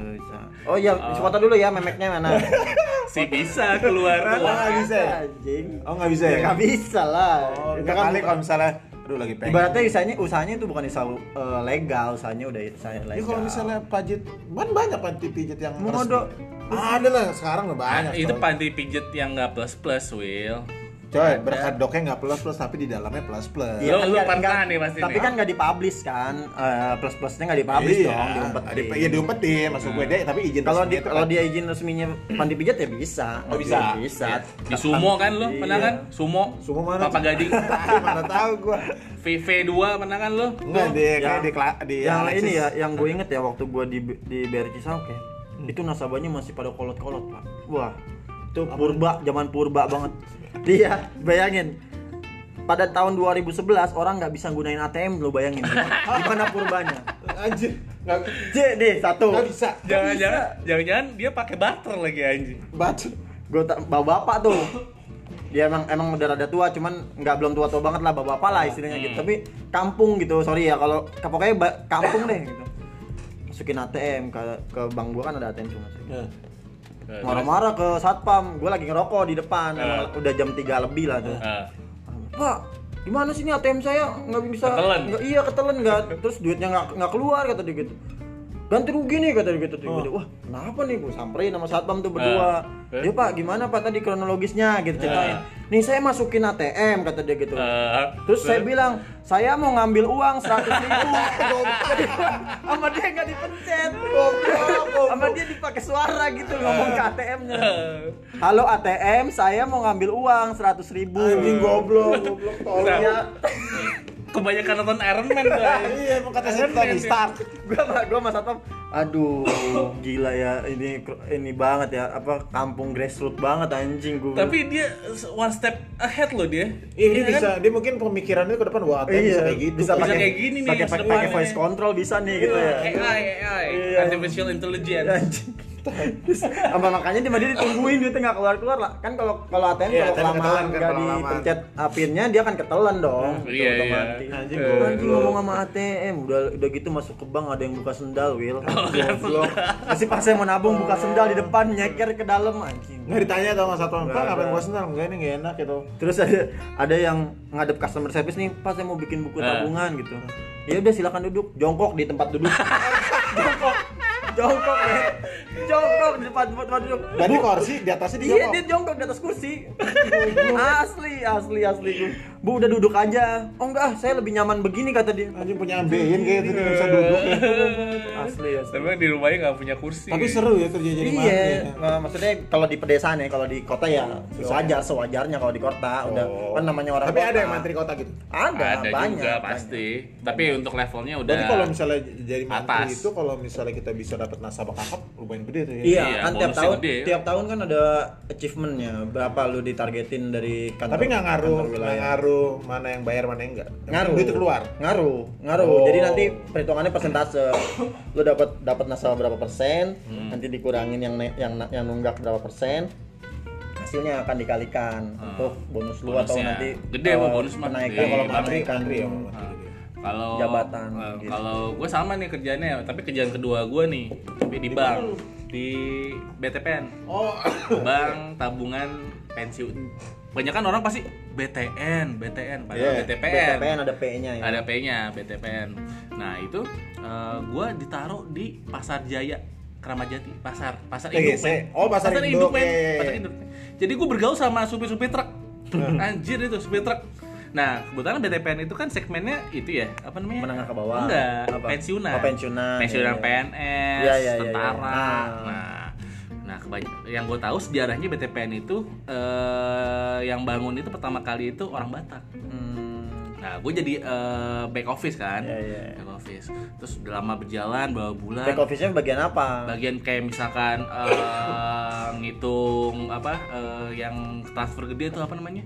Oh iya, foto dulu ya memeknya mana? Si bisa keluar Oh, tuh. nggak bisa ya? Anjing. Oh nggak bisa Ya ya? nggak bisa lah. Oh, kan kali kalau misalnya aduh lagi pengen. Ibaratnya usahanya usahanya itu bukan usaha eh, legal, usahanya udah usaha legal. Ya kalau misalnya pajit, kan banyak panti pijat yang Mau ada- Ada lah sekarang udah banyak. Ah, itu panti pijet yang nggak plus plus Will. Coy, berkedoknya nggak plus plus tapi di dalamnya plus plus. Iya. Lu- lu nih pasti Tapi nih. kan nggak dipublish kan, eh, plus plusnya nggak dipublish Iya, dong, diumpetin. Di, ya diumpetin, maksud gue deh, tapi izin Kalau resmi di, itu kalau dia izin resminya panti pijat ya bisa. Oh, bisa. Bisa. Di sumo kan lo, Iya. pernah kan? Sumo. Sumo mana? Papa Gading. mana tahu gue. VV2 pernah kan lo? Enggak di Yang- di di yang Alexis. ini ya, yang gue inget ya waktu gue di di BRI Cisauke, itu nasabahnya masih pada kolot-kolot pak. Wah, itu purba, zaman purba banget. Dia bayangin. Pada tahun 2011 orang nggak bisa gunain ATM lo bayangin. Gimana purbanya Anjir, nggak J deh satu. Nggak bisa. Jangan-jangan, jangan-jangan dia pakai barter lagi anjing. Batu. gue bawa bapak tuh. Dia emang emang udah rada tua cuman nggak belum tua tua banget lah bapak bapak lah istilahnya gitu. Tapi kampung gitu sorry ya kalau pokoknya kampung deh gitu. Masukin ATM ke ke bank gua kan ada ATM cuma. Ya. Marah-marah ke satpam. Gue lagi ngerokok di depan. Eh. emang udah jam 3 lebih lah tuh. Ah. pak gimana sih ini ATM saya? Nggak bisa Ketelen. nggak iya ketelen nggak. Terus duitnya nggak nggak keluar kata dia gitu ganti rugi nih kata dia gitu tiba-tiba wah kenapa nih gue samperin sama satpam tuh berdua. Eh. ya pak gimana pak tadi kronologisnya? Gitu ceritain. Nih saya masukin ATM kata dia gitu. Eh, Terus saya bilang, saya mau ngambil uang seratus ribu. Sama dia nggak dipencet. Sama dia dipakai suara gitu ngomong ke ATM-nya. Halo ATM, saya mau ngambil uang seratus ribu. Anjing goblok, goblok tolong. Ya, kebanyakan nonton Iron Man tuh. Iya, emang kata Iron Tony ya. Stark. gua gua sama satpam, aduh gila ya ini ini banget ya apa kampung grassroots banget anjing gua. Tapi dia one step ahead loh dia. Iya, dia Iya kan? bisa, dia mungkin pemikirannya ke depan wah, ATM bisa kayak gitu. bisa Bisa pakai kayak gini nih pakai pakai voice control bisa nih gitu ya. AI, AI, Iya. artificial intelligence. Terus, apa makanya dia dia ditungguin duitnya nggak keluar keluar lah. Kan kalau kalau ATM Iya, kalau kelamaan kan, nggak lama. dipencet apinnya dia akan ketelan dong. Iya, iya. otomatis. Anjing, Eh, anjing ngomong sama ATM udah udah gitu masuk ke bank ada yang buka sendal Will Oh, goblok. Masih pas saya mau nabung buka sendal di depan nyeker ke dalam anjing. Nggak ditanya tau mas Satpam, Pak Nggak ngapain gua senang? Enggak ini nggak enak gitu. Terus ada ada yang ngadep customer service nih pas saya mau bikin buku Eh. tabungan gitu. Ya udah silakan duduk. Jongkok di tempat duduk. Jongkok jongkok ya jongkok di tempat tempat duduk Berarti kursi di atasnya dia Iya dia jongkok di atas kursi. asli asli asli. Bu udah duduk aja. Oh enggak, saya lebih nyaman begini kata dia. Anjing punya ambeien kayak gitu, bisa duduk ya Asli asli. Tapi di rumahnya nggak punya kursi. Tapi seru ya kerja jadi Iya, mantri nah, maksudnya kalau di pedesaan ya, kalau di kota ya wajar sewajarnya kalau di kota udah Oh. kan namanya orang Tapi kota. ada yang mantri kota gitu? Ada, ada banyak. juga banyak. pasti. Tapi untuk levelnya udah. Berarti kalau misalnya jadi mantri atas. itu kalau misalnya kita bisa dapat nasabah kakap lumayan gede tuh ya. Iya, Iya, kan tiap tahun gede ya. tiap tahun kan ada achievementnya berapa lu ditargetin dari kantor Tapi nggak ngaruh, nggak wilayah. ngaruh mana yang bayar mana yang enggak. ngaruh Duit keluar. ngaruh ngaruh Oh. jadi nanti perhitungannya persentase lu dapat dapat nasabah berapa persen Hmm. nanti dikurangin yang yang yang nunggak berapa persen hasilnya akan dikalikan Hmm. untuk bonus lu atau nanti Gede emang bonus Iya, kalau mantri ya. Kalau Jabatan, eh, gitu. kalau gue sama nih kerjanya tapi kerjaan kedua gue nih tapi di bank. di BTPN Oh, bank tabungan pensiun. Banyak kan orang pasti BTN BTN padahal Iya, BTPN BTPN ada P-nya ya. Ada P-nya BTPN nah itu eh, gue ditaruh di Pasar Jaya Keramat Jati pasar pasar induk. Men. Oh, pasar induk, men. iya, iya, pasar induk. Jadi gue bergaul sama supir-supir truk. Anjir itu supir truk nah kebetulan BTPN itu kan segmennya itu ya apa namanya Menengah ke bawah. enggak Apa? pensiunan Oh, pensiunan, pensiunan iya, iya. PNS Iya, iya, iya, tentara iya. Ah. nah nah kebany- yang gue tahu sejarahnya BTPN itu eh, yang bangun itu pertama kali itu orang Batak Hmm, Nah, gue jadi eh, back office kan, Iya, iya. back office. Terus udah lama berjalan, beberapa bulan. back office-nya bagian apa Bagian kayak misalkan eh, ngitung apa eh, yang transfer gede tuh apa namanya?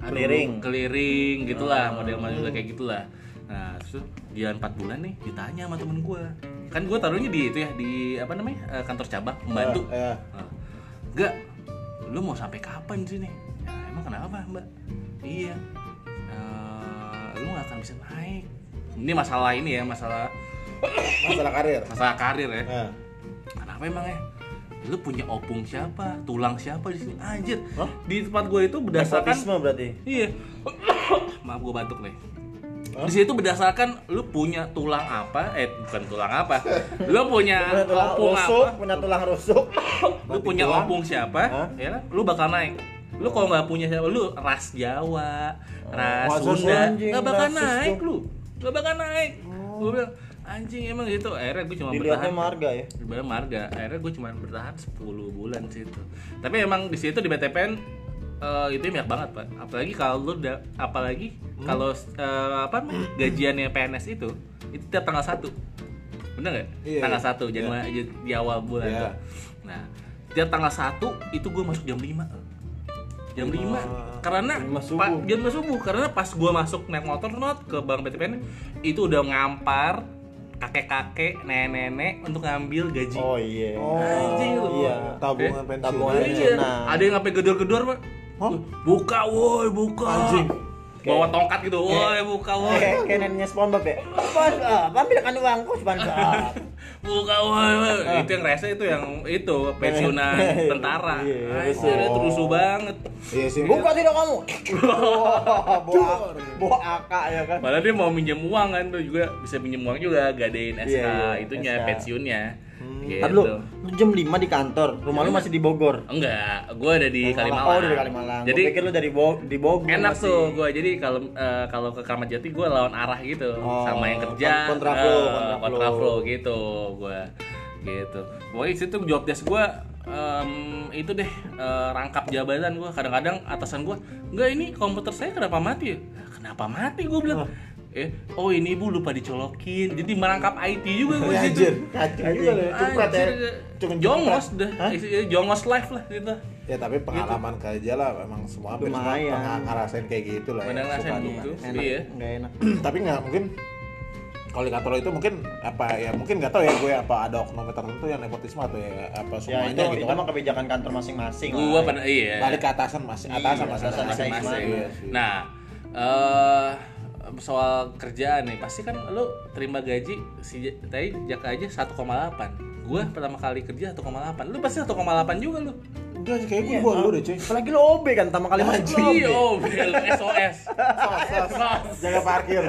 Clearing. clearing gitulah, model-model kayak gitulah. Nah, terus dia 4 bulan nih ditanya sama temen gue. Kan gue taruhnya di itu ya, di apa namanya? eh, kantor cabang, membantu. Nah, Enggak, lu mau sampai kapan di sini? Ya, emang kenapa mbak? Iya, Eh, lu gak akan bisa naik. Ini masalah ini ya, masalah masalah karir. masalah karir ya. Ya. Kenapa emang ya? Lu punya opung siapa? Tulang siapa di sini? Anjir, Hah? di tempat gue itu berdasarkan nepotisme berarti Iya. Maaf gue batuk nih. Di situ berdasarkan lu punya tulang apa? Eh bukan tulang apa? Lu punya tulang opung rusuk apa? punya tulang rusuk lu punya tulang. opung siapa Hah? ya kan lu bakal naik lu kalau nggak punya siapa lu ras Jawa ras masa sih, Sunda nggak bakal naik lu nggak bakal naik gue bilang anjing emang gitu. Akhirnya gue cuma dilihatnya bertahan. marga ya? Sebenarnya marga. Akhirnya gue cuma bertahan 10 bulan situ tapi emang di situ di BTPN eh, itu banyak banget pak. Apalagi kalau lu udah apalagi kalau eh, apa gajiannya PNS itu itu tiap tanggal satu. Bener nggak? Iya, tanggal iya. satu Januari di awal bulan Iya. tuh. nah tiap tanggal satu itu gue masuk jam 5 jam 5 karena Jam lima subuh. pa- jam 5 subuh. Karena pas gue masuk naik motor not ke bank BTPN itu udah ngampar kakek-kakek nenek-nenek untuk ngambil gaji. Oh iya. Oh, Anjing. Lu. iya. Tabungan Eh, pensiun. tabungan Iya, pensiunan. ada yang sampai gedor-gedor pak? Hah? buka woi buka. Anjing. bawa tongkat gitu woi buka woi. kayak kayak neneknya SpongeBob ya SpongeBob ambilkan uangku SpongeBob buka woi, woi. itu yang rese itu yang itu pensiunan tentara Iya, Anjir, itu rusuh banget Iya sih. Buka tidak kamu. Bawa bawa AK ya kan. Padahal dia mau minjem uang kan tuh juga bisa minjem uang juga gadein SK Iya, iya, itunya pensiunnya. Gitu. Lu, lu jam 5 di kantor, rumah lu masih di Bogor. Enggak, gua ada di Kalimalang. Oh, dari Kalimalang. Jadi Gua pikir lu dari Bo- di Bogor. enak masih. tuh gua jadi kalau eh, kalau ke Kramat Jati gua lawan arah gitu Oh, sama yang kerja kon- kontra eh, flow, kontra kontra flow. flow gitu gua gitu pokoknya situ job desk gua em, itu deh eh, rangkap jabatan gua kadang-kadang atasan gua enggak ini komputer saya kenapa mati ya "Lah, kenapa mati gua bilang eh oh ini ibu lupa dicolokin jadi merangkap IT juga Ya, situ anjir. Kacau juga ya. Anjir, Cuman jongos dah Hah? Isi- jongos live lah gitu Ya tapi pengalaman kerja lah memang semua hampir semua ngerasain kayak gitu lah. Pernah ya, ngerasain suka gitu. Enak, Iya. Nggak enak. tapi nggak mungkin kalau di kantor itu mungkin apa ya mungkin nggak tahu ya gue apa ada oknum tertentu yang nepotisme atau ya apa Ya semuanya itu, gitu itu kan mah kebijakan kantor masing-masing. gua lah. pada iya balik ke atasan masih atasan Iya, masing atasan masing-masing. Iya sih. Nah, eh soal kerjaan nih, pasti kan lu terima gaji si tadi Jaka aja 1,8. Gua pertama kali kerja 1,8. Lu pasti 1,8 juga lu. enggak sih kayak gue gua dulu deh cuy Apalagi lu OB kan, pertama kali OB. Iya, oh, bel SOS. jaga parkir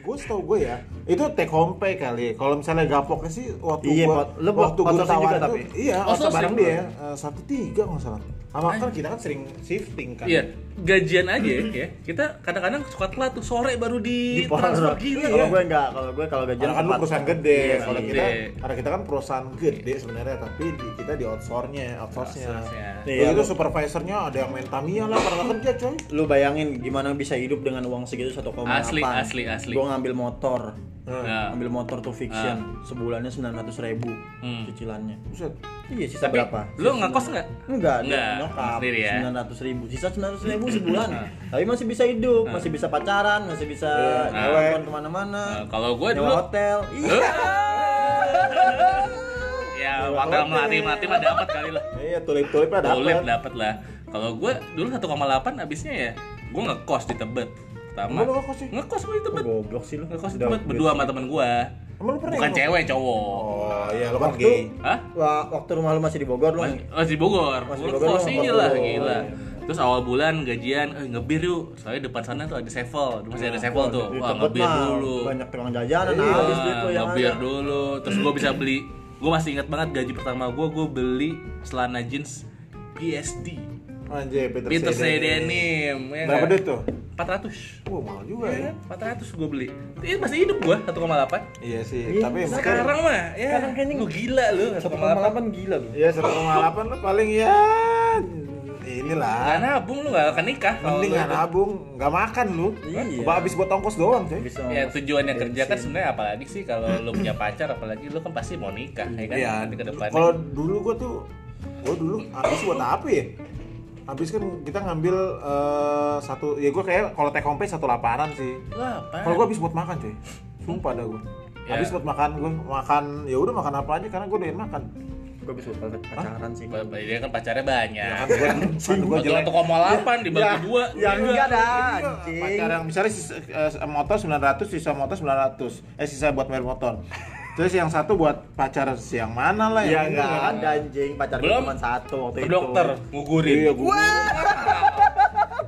gue tau gue ya itu take home pay kali kalau misalnya gapoknya sih waktu Iya, gue. Lu waktu gue juga tapi? tuh iya outsourcing bareng dia eh, satu tiga nggak salah sama kan kita kan sering shifting kan Iya, gajian aja ya. Kita kadang-kadang suka telat tuh sore baru di, Di transfer gila Kalau ya. gue enggak, kalau gue kalau gajian kan lu perusahaan gede, Iya, kalau sih. kita karena kita kan perusahaan gede sebenarnya, tapi di, kita di outsource-nya, outsource-nya. Iya, lu- supervisornya ada yang main Tamiya lah karena kerja coy. Lu bayangin gimana bisa hidup dengan uang segitu 1,8 Asli, asli, asli. Gue ngambil motor Nah, Ambil motor tuh fiction Sebulannya 900 ribu Hmm. Cicilannya Buset. Iya sisa tapi berapa? lu ngekos nggak? Enggak, Enggak, nyokap sendiri ya? 900 ribu Sisa 900 ribu sebulan Tapi masih bisa hidup Masih bisa pacaran Masih bisa Nah. nyewa ke mana-mana Nah, kalau gue dulu hotel Iya ya bakal melati melati mah dapat kali lah. Iya, ada Tulip apa? dapat lah. Kalau gue dulu 1,8 habisnya ya gue ngekos di Tebet. Pertama. Emang lu ngekos sih? Ngekos gue di Tebet. Goblok sih lu Ngekos di Tebet berdua sama temen gue. Emang lu pernah Bukan ngekos? cewek, cowok. Oh, iya lu kan gay. Hah? Waktu rumah lu masih di Bogor lu Masih, masih di Bogor. Masih di Gua Bogor, ngekos ngekos lah, dulu. gila. Terus awal bulan gajian, eh, ngebir yuk. Soalnya depan sana tuh ada sevel, masih ada sevel tuh. Wah, ngebir dulu. Banyak tukang jajanan Iya. habis duit lu yang ngebir ada dulu. Terus gue bisa beli, gue masih ingat banget gaji pertama gue, gue beli celana jeans PSD. Anjay, Peter, Peter Say Say Denim. ya Berapa nggak? duit tuh? 400. Wah, mahal juga Iya ya. kan? 400 gue beli. Ini masih hidup gue 1,8. Iya sih, Iya, tapi mungkin Sekarang mah ya Sekarang kayaknya lu gila lu 1,8. 1,8 gila lu Iya, 1,8 lu paling ya inilah. Gak nabung lu gak akan nikah kalau Mending nggak nabung, nggak makan lu. Iya. Coba habis buat ongkos doang, cuy. Bisa Ya tujuannya kerja kan Bensin. sebenarnya apalagi sih kalau lu punya pacar apalagi lu kan pasti mau nikah ya kan Iya, nanti ke depannya. kalau dulu gua tuh gua dulu habis buat apa ya? Habis kan kita ngambil eh, satu ya gua kayak kalau take home pay satu lapanan sih. Lah, apa? Kalau gua habis buat makan, cuy. Sumpah dah gua. Ya. Habis buat makan gua makan ya udah makan apa aja karena gua doyan makan. Gue bisa pacaran sih Ba- ba- dia kan pacarnya banyak. Gua kan Satu jelek. satu koma delapan dibagi dua. Ya enggak dah Iya, pacar yang misalnya sisa, eh, motor 900 sisa motor 900 eh sisa buat bayar motor terus yang satu buat pacar siang mana lah Ya yang enggak kan. ada anjing pacar gue Belum. cuma satu waktu itu dokter ngugurin. iya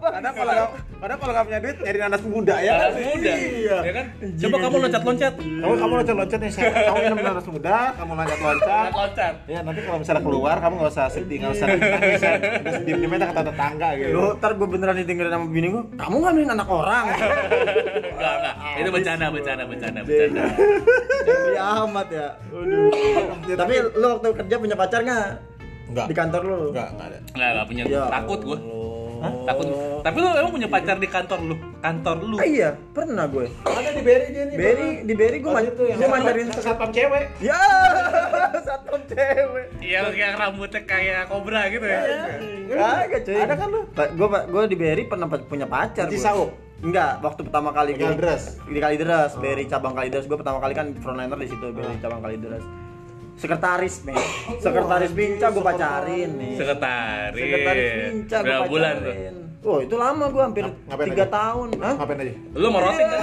gua kadang kalau nggak kadang kalau nggak punya duit nyari nanas muda ya kan Anak muda. Iya. Ya kan? Coba kamu loncat-loncat. kamu kamu loncat loncat nih kamu minum nanas muda kamu loncat loncat Loncat. ya nanti kalau misalnya keluar kamu nggak usah sedih nggak usah nangis ya sedih diem kata tetangga gitu Lu ntar gue beneran ditinggalin sama bini gue Kamu ngambilin anak orang Enggak, enggak. Itu bercanda, bercanda, bercanda, bercanda. Jadi amat ya Aduh Tapi lu waktu kerja punya pacar nggak? enggak Di kantor lu? enggak enggak ada Enggak, enggak punya Ya takut gua. Allah. Takut. Tapi lu emang punya pacar di kantor lu? Kantor lu? Ah, iya, pernah gue ada di Beri dia nih Beri, di Beri gue Oh, man itu yang gue mancarin satpam cewek Ya, satpam cewek Iya, kayak rambutnya kayak kobra gitu ya. Kagak cuy Ada kan lu? Gue gue di Beri pernah punya pacar Di. Sauk? Enggak, waktu pertama kali Di Kalideres? Di Kalideres, Beri cabang Kalideres Gue pertama kali kan frontliner di situ, Beri cabang Kalideres Sekretaris, men Sekretaris Pinca gue pacarin nih Sekretaris. Sekretaris Pinca gue Berapa bulan tuh? pacarin Oh itu lama gue hampir tiga tahun Hah? ngapain aja Lu mau roasting kan?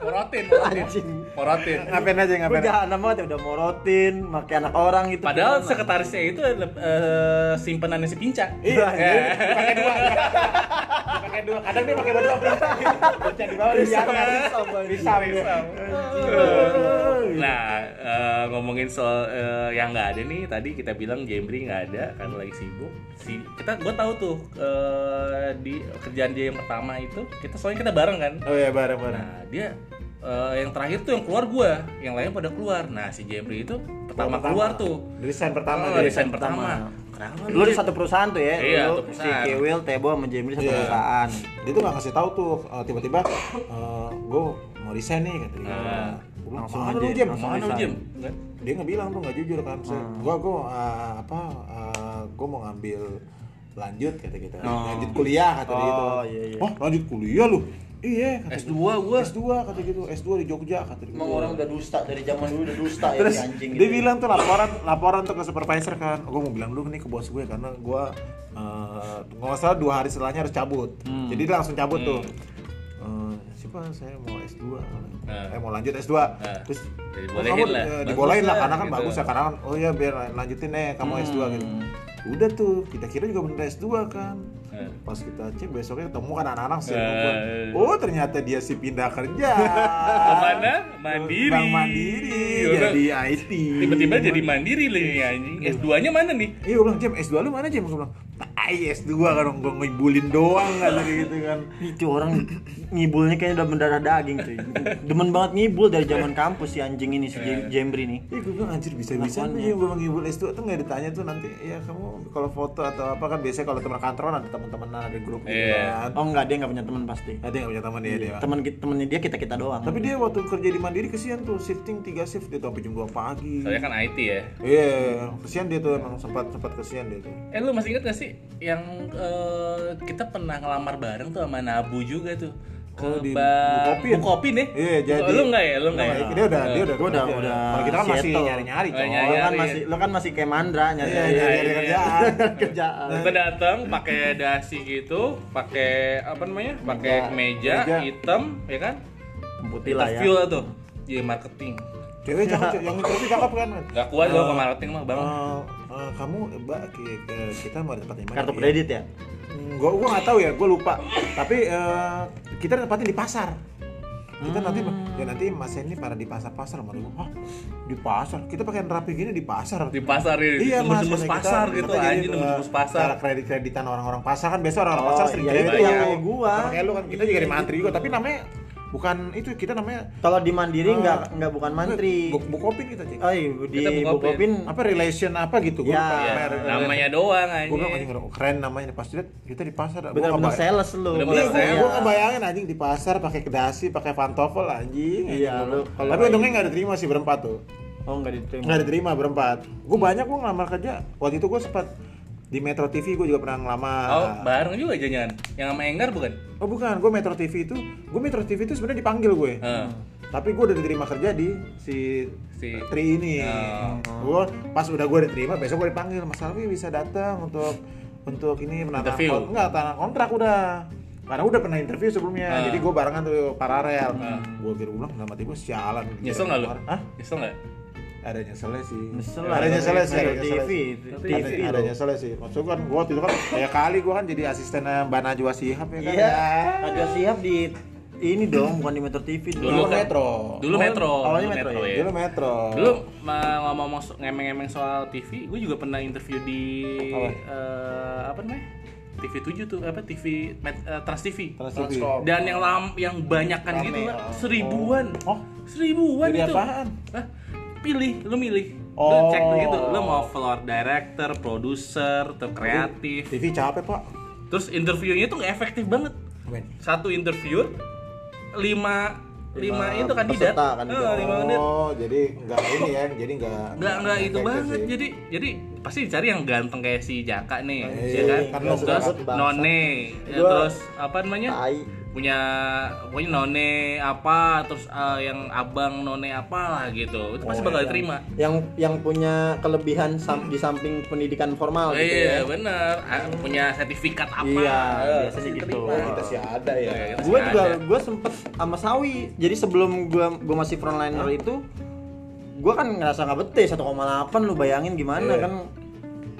Morotin, morotin. Anjing. Morotin. Ngapain aja ngapain? jahat banget ya udah morotin, pakai anak orang gitu. Padahal Gimana? sekretarisnya itu eh, simpenannya si Pinca. Iya, Ya. pakai dua. pakai dua. Kadang dia pakai baju apa? Baca di bawah Bisa, bisa. bisa. Nah, eh, ngomongin soal eh, yang nggak ada nih, tadi kita bilang Jembri nggak ada karena lagi sibuk. Si kita, gue tahu tuh eh, di kerjaan dia yang pertama itu, kita soalnya kita bareng kan. Oh iya, bareng-bareng. Nah, dia eh, yang terakhir tuh yang keluar gua, yang lain pada keluar. Nah, si Jembri itu pertama, keluar tuh. Desain pertama. Oh, desain pertama. Kenapa? Lu di satu perusahaan tuh ya? Iya, Lu satu perusahaan. Si Kiwil, Tebo sama Jemri satu Iya. perusahaan. Dia tuh nggak ngasih tahu tuh eh, tiba-tiba gue mau resign nih kata dia. Bilang, langsung "Mana aja, lu, Jem?" langsung Mana lu? Kan? dia nggak bilang tuh nggak jujur kan saya gua gua uh, apa uh, gua mau ngambil lanjut kata kita Oh. lanjut kuliah kata dia gitu Oh, iya, iya. oh lanjut kuliah lu iya kata S2 gua. S2 kata gitu S2 di Jogja kata dia Emang orang udah dusta dari zaman dulu udah dusta terus ya si anjing dia gitu. bilang tuh laporan laporan tuh ke supervisor kan gue mau bilang dulu nih ke bos gue karena gue uh, nggak salah dua hari setelahnya harus cabut Hmm. jadi dia langsung cabut tuh Eh, siapa saya mau S2 Nah. eh mau lanjut S2 terus Dibolehin oh, kamu, lah. eh, Bagus dibolehin lah karena kan gitu. bagus ya karena kan oh ya biar lanjutin eh kamu S2 gitu udah tuh kita kira juga bener S2 kan Eh. Pas kita cek besoknya ketemu kan anak-anak sih Eh. oh ternyata dia si pindah kerja Ke mana? Mandiri. Bank Mandiri Udah. jadi IT Tiba-tiba jadi mandiri lah ini anjing. S2-nya mana nih? Iya bilang, Jem, S2 lu mana Jem? Gue bilang, tai S2 kan gue ngibulin doang kan gitu kan Itu orang ngibulnya kayaknya udah mendarah daging cuy. Demen banget ngibul dari zaman kampus si anjing ini si Jem- Jembri nih. Iya gue bilang, anjir bisa-bisa nih gue ngibul S2 tuh gak ditanya tuh nanti Ya kamu kalau foto atau apa kan biasanya kalau teman kantor kan ada teman-teman ada grup gitu Iya. kan Oh enggak dia nggak punya teman pasti. Ada yang punya teman dia dia Temen temennya dia kita kita doang. Tapi dia waktu kerja di Mandiri kesian tuh, shifting 3 shift dia tuh sampai jam 2 pagi Soalnya kan IT ya. Iya, kesian dia tuh emang sempat sempat kesian dia tuh Eh lu masih inget gak sih yang eh, kita pernah ngelamar bareng tuh sama Nabu juga tuh ke Oh, di Bang Bukopin. Bukopin ya? Iya, jadi Oh, lu enggak ya? Lu enggak ya? Dia udah, dia udah Gua udah- udah Kalau kita kan masih nyari-nyari Oh, coy. nyari. lo kan iya. masih lo kan masih kayak mandra nyari Iya, nyari nyari iya. kerjaan kerjaan. Kita datang pakai dasi gitu, pakai apa namanya? Pakai meja, Meja. hitam, ya kan? Putih lah ya. Interview tuh. Jadi marketing. Cewek cakep, cewek. yang interview cakep kan? Gak kuat gua ke marketing mah, Bang. Eh, eh, kamu, Mbak, kita mau di tempat di mana? Kartu Iya. kredit ya? Hmm, Gua gua nggak tahu ya, gua lupa. Tapi eh, kita tempatin di pasar. Kita nanti ya nanti Mas ini pada di pasar-pasar sama dia. Hah, di pasar. Kita pakai rapi gini di pasar. Di pasar ini, Iya mas, tembus-tembus kita- pasar kita gitu, eh, tembus-tembus pasar. Cara kredit-kreditan orang-orang pasar kan biasa orang-orang Oh, pasar sering iya, itu tuh. yang kayak gua. Sama kayak lu kan kita juga di mantri juga, tapi namanya bukan itu kita namanya Kalau di Mandiri eh, nggak nggak bukan mantri. Bu- Bukopin kita cek. Oh iya, di Kita Bukopin. Bukopin Apa relation apa gitu gua Ya, lupa. Ya, Namanya- namanya doang Gue bilang anjing. keren namanya pas lihat kita di pasar. Gua bener-bener ngebay- sales lu. Bener-bener Kalau- Iya, sales. gue Iya. ngebayangin anjing di pasar pakai kedasi, pakai pantofel anjing. Iya, lu kalau Tapi untungnya nggak diterima sih berempat tuh. Oh nggak diterima. Nggak diterima berempat. Gue banyak gue ngelamar kerja. Waktu itu gue sempat di Metro TV gue juga pernah ngelamar. Oh, bareng juga jangan. Yang sama Enggar bukan? Oh bukan, gue Metro TV itu, gue Metro TV itu sebenarnya dipanggil gue. Heeh. Tapi gue udah diterima kerja di si Si- Tri ini. Oh. Gue pas udah gue diterima, besok gue dipanggil Mas Alwi bisa datang untuk untuk ini menandatangani Interview. kon- enggak tanah kontrak udah. Karena udah pernah interview sebelumnya, Ah. jadi gue barengan tuh paralel. Ah. Gue kira ulang sama tiba sialan. Nyesel nggak lu? Hah? Nyesel nggak? Ada nyeselnya sih. Nyesel ada nyeselnya sih. Metro Ada nyeselnya TV, sih. TV Ada, nyeselnya sih. Maksudnya kan gue waktu itu kan kayak kali gue kan jadi asistennya Mbak Najwa Shihab ya kan. Iya. Ada siap di ini dong, bukan di Metro TV Dulu Dulu kan- Metro. Dulu Oh, Metro. awalnya dulu Metro ya? ya. Dulu Metro. Dulu ngomong-ngomong so- ngemeng-ngemeng soal TV, gue juga pernah interview di Apa? eh, apa namanya? TV 7 tuh apa TV Met- eh, Trans TV. Trans TV. Dan yang lam yang banyakan Rame, gitu lah, oh. seribuan. Oh. Seribuan Jadi itu. apaan? Hah? Pilih, lu milih. Lu Oh. cek tuh gitu, lu mau floor director, produser, atau kreatif. TV capek pak. Terus interviewnya tuh nggak efektif banget. Men. Satu interview lima lima, Lima itu kandidat. peserta, kandidat. Lima kandidat. Oh, jadi enggak ini ya, jadi enggak Nggak nggak itu banget. sih. Jadi jadi pasti dicari yang ganteng kayak si Jaka nih, Iya, ya kan? terus. None, ya, terus apa namanya? Tai. Punya pokoknya none apa terus eh, yang abang none apa lah gitu itu pasti bakal diterima yang yang punya kelebihan sam- di samping pendidikan formal gitu iya ya. bener Ah, punya sertifikat apa Iya, Eh, biasanya gitu. diterima. kita sih ada ya Iya, kita gue juga ada. gue sempet sama Sawi jadi sebelum gue gue masih frontliner itu gue kan ngerasa nggak betah 1,8 lu bayangin gimana Iya. kan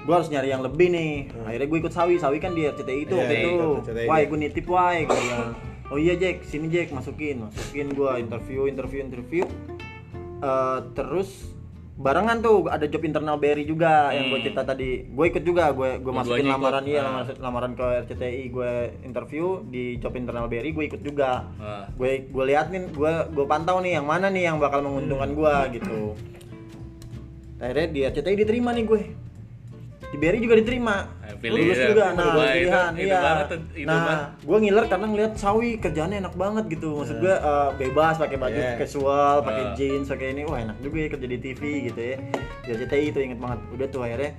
gue harus nyari yang lebih nih. Akhirnya gue ikut Sawi. Sawi kan di RCTI itu Iya, waktu iya, itu. wah gue nitip wah gue bilang oh iya Jack sini Jack masukin masukin gue interview interview interview. Eh, terus barengan tuh ada job internal BRI juga yang gue Hmm. cerita tadi. Gue ikut juga gue gue masukin Dua-duanya ikut. lamaran iya Ah. lamaran, lamaran ke RCTI gue interview di job internal BRI gue ikut juga. Ah. gue gue liatin gue gue pantau nih yang mana nih yang bakal menguntungkan gue gitu. Akhirnya di RCTI diterima nih gue di BRI juga diterima. Eh, pilih lulus ya. juga. nah itu- pilihan itu iya. banget tuh, itu nah banget. gue ngiler karena ngeliat Sawi kerjaannya enak banget gitu. Maksud gue eh, bebas pakai baju Yeah. casual pakai Ah. jeans pakai ini. Wah enak juga ya kerja di TV gitu ya. Di RCTI itu inget banget. Udah tuh akhirnya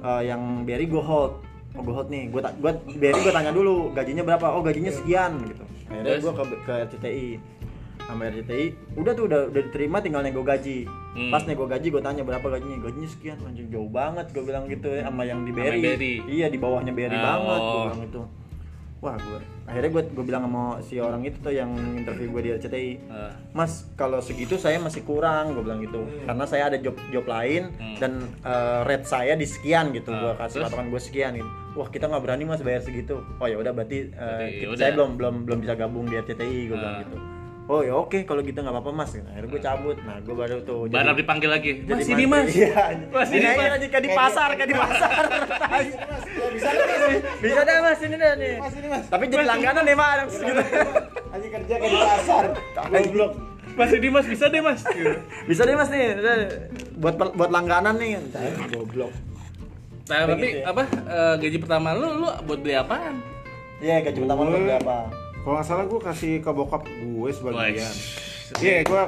eh, yang BRI gue hold. Oh gue hold nih. Gue ta- gue BRI gue tanya dulu gajinya berapa? Oh gajinya sekian gitu. Akhirnya gue ke, ke RCTI sama RCTI udah tuh udah udah diterima tinggal nego gaji Hmm. pas nego gaji gue tanya berapa gajinya gajinya sekian anjing jauh banget gue bilang gitu ya sama yang di BRI. iya di bawahnya BRI Ah, banget gue oh. bilang itu wah gue akhirnya gue gue bilang sama si orang itu tuh yang interview gue di RCTI Eh, Mas, kalau segitu saya masih kurang, gue bilang gitu. Karena saya ada job job lain Hmm. dan eh, rate saya di sekian gitu. Ah, Gua kasih patokan gue sekian gitu. Wah, kita nggak berani Mas bayar segitu. Oh ya udah berarti, eh, Berarti kita- yaudah. saya belum belum belum bisa gabung di RCTI, gue bilang Ah. gitu. Oh ya oke kalau gitu nggak apa-apa Mas. Akhirnya gue cabut. Nah, gue baru tuh Barang dipanggil lagi. jadi Mas ini mas. Iya. Mas, ini aja Mas. lagi kayak di pasar, kayak di pasar. bisa mas Bisa deh Mas ini deh nih. mas ini mas Tapi jadi langganan nih Mas. Gitu. aja kerja kayak di pasar goblok Mas ini mas bisa deh mas. Bisa deh Mas nih. Buat buat langganan nih. goblok Nah tapi gitu ya. apa eh, gaji pertama lu lu buat beli apaan? Iya, gaji pertama lu Gue- berapa? Kalau nggak salah gue kasih ke bokap gue sebagian iya gue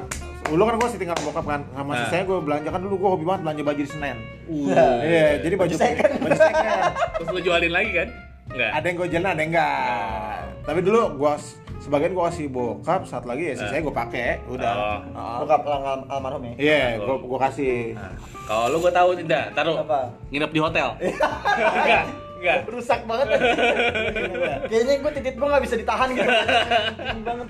dulu kan gue sih tinggal bokap kan sama Nah. sisanya gue belanja kan dulu gue hobi banget belanja baju di Senen Uh. iya jadi baju second. baju second Terus lu jualin lagi kan? Enggak. ada yang gue jalan ada yang enggak tapi dulu gue sebagian gue kasih bokap saat lagi ya sisanya gue pakai udah Oh. Oh. Bokap lang- almarhum ya? iya gue gue kasih Nah, kalau lu gua tahu tidak, taruh Apa? nginep di hotel. enggak, enggak. Rusak banget. Kayaknya gue titik gue nggak bisa ditahan gitu. Banget.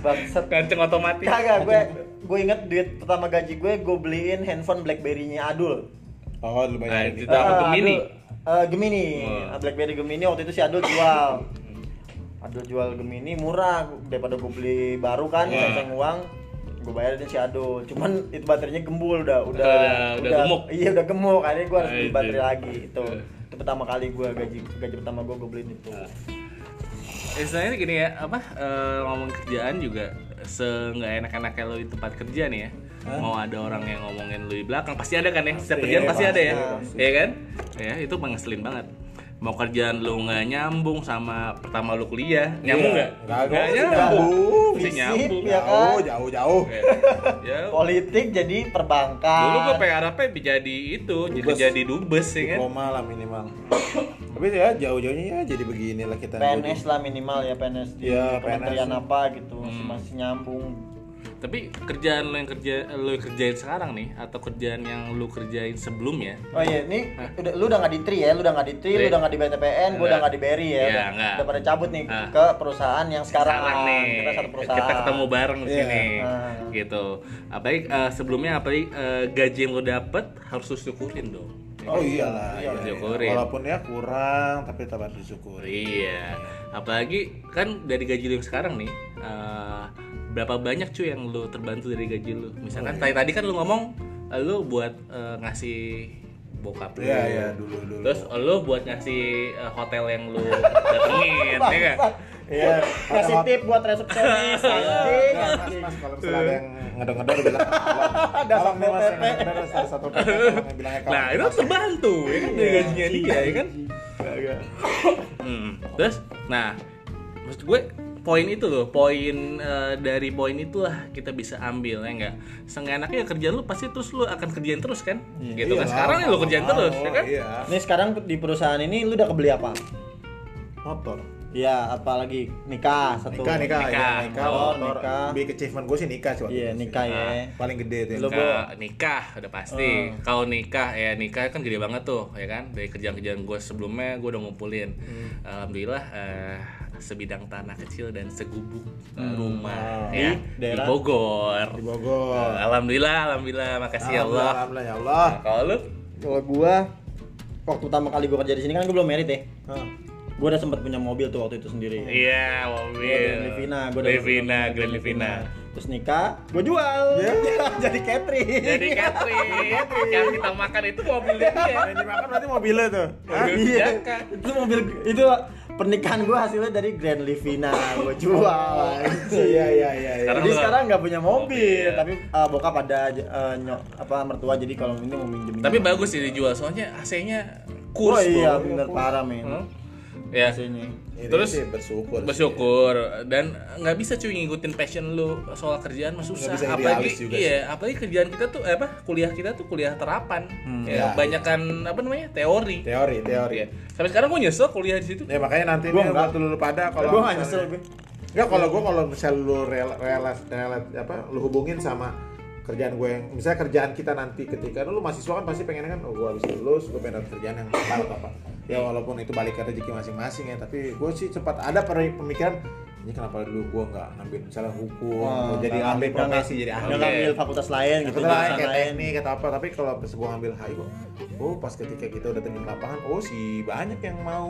Bangsat. Kanceng otomatis. Kagak, gue gue inget duit pertama gaji gue gue beliin handphone BlackBerry-nya Adul. oh lu Nah, bayarin itu itu apa Ah, Gemini? Adul. Eh, Gemini. Oh. BlackBerry Gemini waktu itu si Adul jual. Adul jual Gemini murah daripada gue beli baru kan, yeah. uang gue bayarin si Adul. Cuman itu baterainya gembul udah udah Udah- udah gemuk. Iya udah gemuk. Akhirnya gue harus beli baterai lagi itu. Itu pertama kali gue gaji gaji pertama gue gue beliin itu. Istilahnya gini ya, apa eh, ngomong kerjaan juga seenggak enak-enaknya lo di tempat kerja nih ya. Mau ada orang yang ngomongin lo di belakang pasti ada kan ya. Setiap Pasti, kerjaan pasti ada ya. pasti. Iya kan? Ya, itu mengeselin banget. Mau kerjaan lu nggak nyambung sama pertama lu kuliah, nyambung nggak? Nggak, Nggak nggak nyambung. Visip, nyambung. ya kan? jauh jauh jauh Ya. ya. Politik jadi perbankan. Dulu gue pengen harapnya jadi itu, jadi Dubes. jadi dubes ya kan. diploma lah minimal tapi ya jauh-jauhnya ya jadi begini lah kita PNS lah minimal ya PNS di Iya, kementerian PNS. apa gitu Hmm. masih nyambung. Tapi kerjaan lo yang kerja lo yang kerjain sekarang nih atau kerjaan yang lu kerjain sebelumnya Oh iya, ini udah lu udah nggak di TRI ya, lu udah nggak di TRI, lu Tri. udah nggak di BTPN, gua udah nggak di BRI ya. Iya, udah, enggak. udah pada cabut nih Ah. ke perusahaan yang sekarang. nih Kita satu perusahaan. kita ketemu bareng di Iya. sini Ah. gitu apalagi eh, sebelumnya apalagi eh, gaji yang lo dapet harus lu syukurin dong oh iyalah Iya, iya, syukurin. walaupun ya kurang tapi tetap harus disyukuri iya. Apalagi kan dari gaji lu yang sekarang nih eh, berapa banyak cuy yang lu terbantu dari gaji lu? Misalkan Oh, tadi tadi kan lu ngomong eh, lu buat eh, ngasih bokap lu Iya, iya, dulu, dulu. terus lu buat ngasih eh, hotel yang lu datengin ya kan Iya, kasih tip buat resepsionis anjing. Mas, mas, mas, kalau misalnya ada yang ngedor-ngedor bilang Ada nih mas satpol yang ngedor salah satu PP yang bilangnya Nah itu terbantu ya kan dari gajinya dia ya kan. Hmm. Terus, nah maksud gue poin itu loh, poin eh, dari poin itulah kita bisa ambil ya enggak. Seenggaknya kerjaan lu pasti terus lu akan kerjain terus kan? gitu kan. Iyalah, Sekarang ya lu mau kerjain nggak terus mau, ya kan? Iya. Nih sekarang di perusahaan ini lu udah kebeli apa? Motor. Iya, apalagi nikah satu. Nikah, nikah, Nikah. ya, nikah, Oh, motor. nikah. Big achievement gue sih nikah sih waktu Iya, itu nikah ya. Paling gede tuh. Lu- Nikah, nikah udah pasti. Hmm. Kalau nikah ya nikah kan gede banget tuh, ya kan? Dari kerjaan-kerjaan gue sebelumnya gue udah ngumpulin. Hmm. Alhamdulillah eh, sebidang tanah kecil dan segubuk Hmm. rumah Wow. ya Di daerah? di Bogor. Di Bogor. Eh, Alhamdulillah, alhamdulillah, makasih ya Allah. Alhamdulillah, ya Allah. Nah, kalau lu Kalau gua waktu pertama kali gua kerja di sini kan gua belum merit ya. Hah. Gua udah sempat punya mobil tuh waktu itu sendiri. Iya, Gua mobil. Grand Livina, gua udah Livina, Grand Livina. Terus nikah, gua jual. Jadi catering. Jadi catering, yang kita makan itu mobilnya dia. Yang dimakan berarti mobilnya tuh. Mobil Iya. Jaka. Itu mobil itu pernikahan gua hasilnya dari Grand Livina gua jual. Iya, iya, iya. iya. Sekarang jadi sekarang nggak punya mobil, Mobil. tapi uh, bokap ada uh, nyok apa mertua jadi kalau ini mau minjem. Tapi bagus sih dijual, soalnya AC-nya Oh kurs. iya bro. bener parah men. Hmm? Ya, Sini. Ini Terus sih bersyukur. sih. bersyukur dan nggak bisa cuy ngikutin passion lu soal kerjaan mah susah Nggak bisa apalagi juga iya apalagi kerjaan kita tuh eh, apa kuliah kita tuh kuliah terapan ya, Ya. banyakan apa namanya teori Teori, teori. Iya. sampai sekarang gue nyesel kuliah di situ Ya makanya nanti Gua nih enggak. buat lu pada kalau Gua nggak nyesel gue. Enggak kalau gue kalau misal lu rel, relas relas apa lu hubungin sama kerjaan gue yang misalnya kerjaan kita nanti ketika lu mahasiswa kan pasti pengen kan oh gue habis lulus gue pengen kerjaan yang atau apa ya walaupun itu balik ke rezeki masing-masing ya tapi gue sih cepat ada pemikiran ini kenapa dulu gue nggak ngambil misalnya hukum Wah, atau jadi ahli profesi jadi ahli Oke. ngambil fakultas lain gitu. Lah, jurusan kayak lain. teknik atau apa tapi kalau pas gue ngambil HI kok oh pas ketika kita udah terjun lapangan oh sih banyak yang mau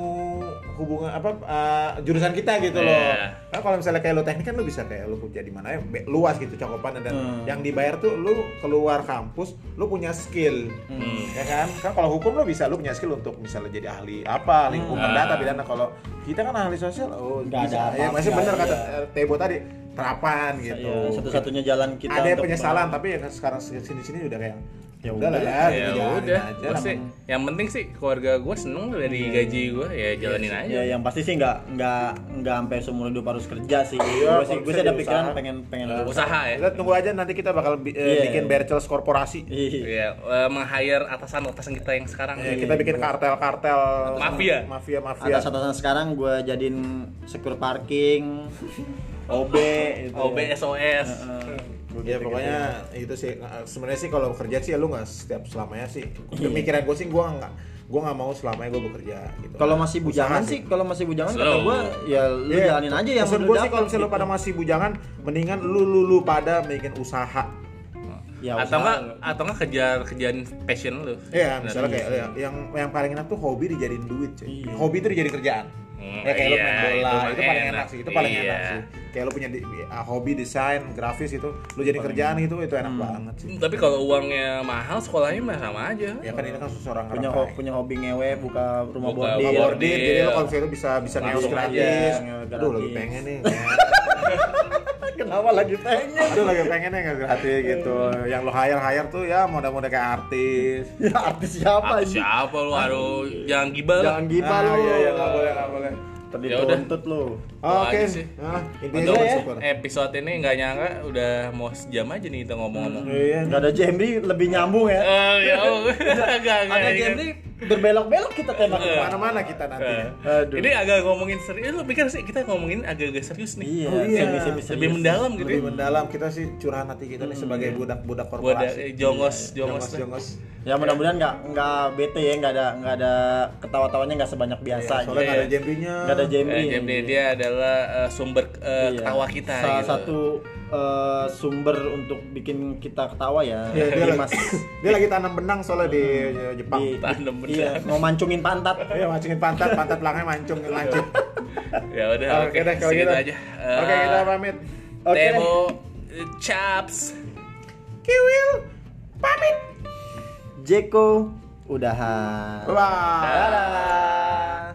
hubungan apa uh, jurusan kita gitu loh Iya. Nah, kalau misalnya kayak lu teknik kan lu bisa kayak lu kerja di mana ya luas gitu cakupannya dan Hmm. yang dibayar tuh lu keluar kampus lu punya skill Hmm. ya kan kan kalau hukum lu bisa lu punya skill untuk misalnya jadi ahli apa hukum Hmm. perdata pidana kalau kita kan ahli sosial oh Nggak bisa ada ya masih bener iya. kata eh, Tebo tadi terapan gitu Iya, satu-satunya jalan kita ada penyesalan tapi ya sekarang sini sini udah kayak Ya udah lah udah. ya, ya udah aja sih yang penting sih keluarga gue seneng dari gaji gue ya jalanin aja Ya yang pasti sih nggak nggak nggak sampai seumur hidup harus kerja sih. Iya, gue sih gue sih ada pikiran usaha. pengen pengen Nah, usaha ya kita tunggu aja nanti kita bakal bi- eh, Iya. bikin Bercels korporasi Iya. Iya, eh, meng-hire atasan-atasan kita yang sekarang Ya, kita bikin kartel-kartel Mafia. mafia mafia Atas atasan sekarang gue jadiin secure parking, OB. OB SOS Ya pokoknya itu sih Nah, sebenarnya sih kalau kerja sih ya lu nggak setiap selamanya sih Iya. pemikiran gue sih gue nggak gue nggak mau selamanya gue bekerja gitu Kalau masih bujangan Usaha sih, kalau masih bujangan kata gue ya lu Iya. jalanin aja yang Maksud lu gue sih kalau misalnya lu gitu. pada masih bujangan mendingan lu lu, lu pada bikin usaha Ya, atau enggak atau enggak kejar kerjaan passion lu Iya, misalnya kayak yang, yang yang paling enak tuh hobi dijadiin duit, cuy. Iya. Hobi itu dijadiin kerjaan. Hmm, ya kayak lu iya, main bola, itu itu, paling enak. enak sih, itu paling Iya. enak sih. Kayak lu punya di, ah, hobi desain, grafis itu, lu jadi kerjaan itu itu enak banget sih. Hmm, tapi kalau uangnya mahal sekolahnya mah sama aja Ya kan ini kan seseorang punya ho punya hobi ngewe buka rumah Buka jadi lu kalau misalnya lu bisa bisa ngewe gratis. Aduh, lagi pengen nih. Kenapa lagi pengen? Aduh, lagi pengen nih ngewe gratis gitu. Yang lu hire-hire tuh ya moda-moda kayak artis. Ya artis siapa Ah, ini? siapa lu aduh jangan gibah. Jangan gibah Ah, lu. Iya, iya, nggak boleh, nggak boleh. Tadi Ya lu. Oh, Oke, aja sih. nah, intinya ya. episode ini nggak nyangka udah mau sejam aja nih kita ngomong-ngomong. Iya, Gak ada Jemri lebih nyambung ya. Eh, ya. Ada Jemri berbelok-belok kita tema kita. Mana-mana kita nanti. Eh, Aduh. Ini agak ngomongin serius, lu pikir sih kita ngomongin agak-agak serius nih. Iya, Oh, iya. Lebih mendalam gitu. lebih mendalam kita sih curahan hati kita nih sebagai budak-budak korporasi. eh, jongos, jongos. jongos jongos. Ya mudah-mudahan nggak nggak bete ya, nggak ada nggak ada ketawa-tawanya nggak sebanyak biasa. Iya, soalnya Iya. nggak ada jembrinya. Nggak ada Jemri. Eh, dia adalah eh, sumber eh, Iya. ketawa kita Salah gitu. satu eh, sumber untuk bikin kita ketawa ya. Iya, dia, lagi, dia lagi tanam benang soalnya di Jepang. Di- Tanam benang. Iya, mau mancungin pantat. Iya, mancungin pantat, pantat belakangnya mancung lanjut. Ya udah, Oke oke, deh kalau segitu gitu. aja. Oke, Eh, kita pamit. Oke deh. Tebo eh, Chaps. Kiwil pamit. Jeko udahan. Bye. Dadah.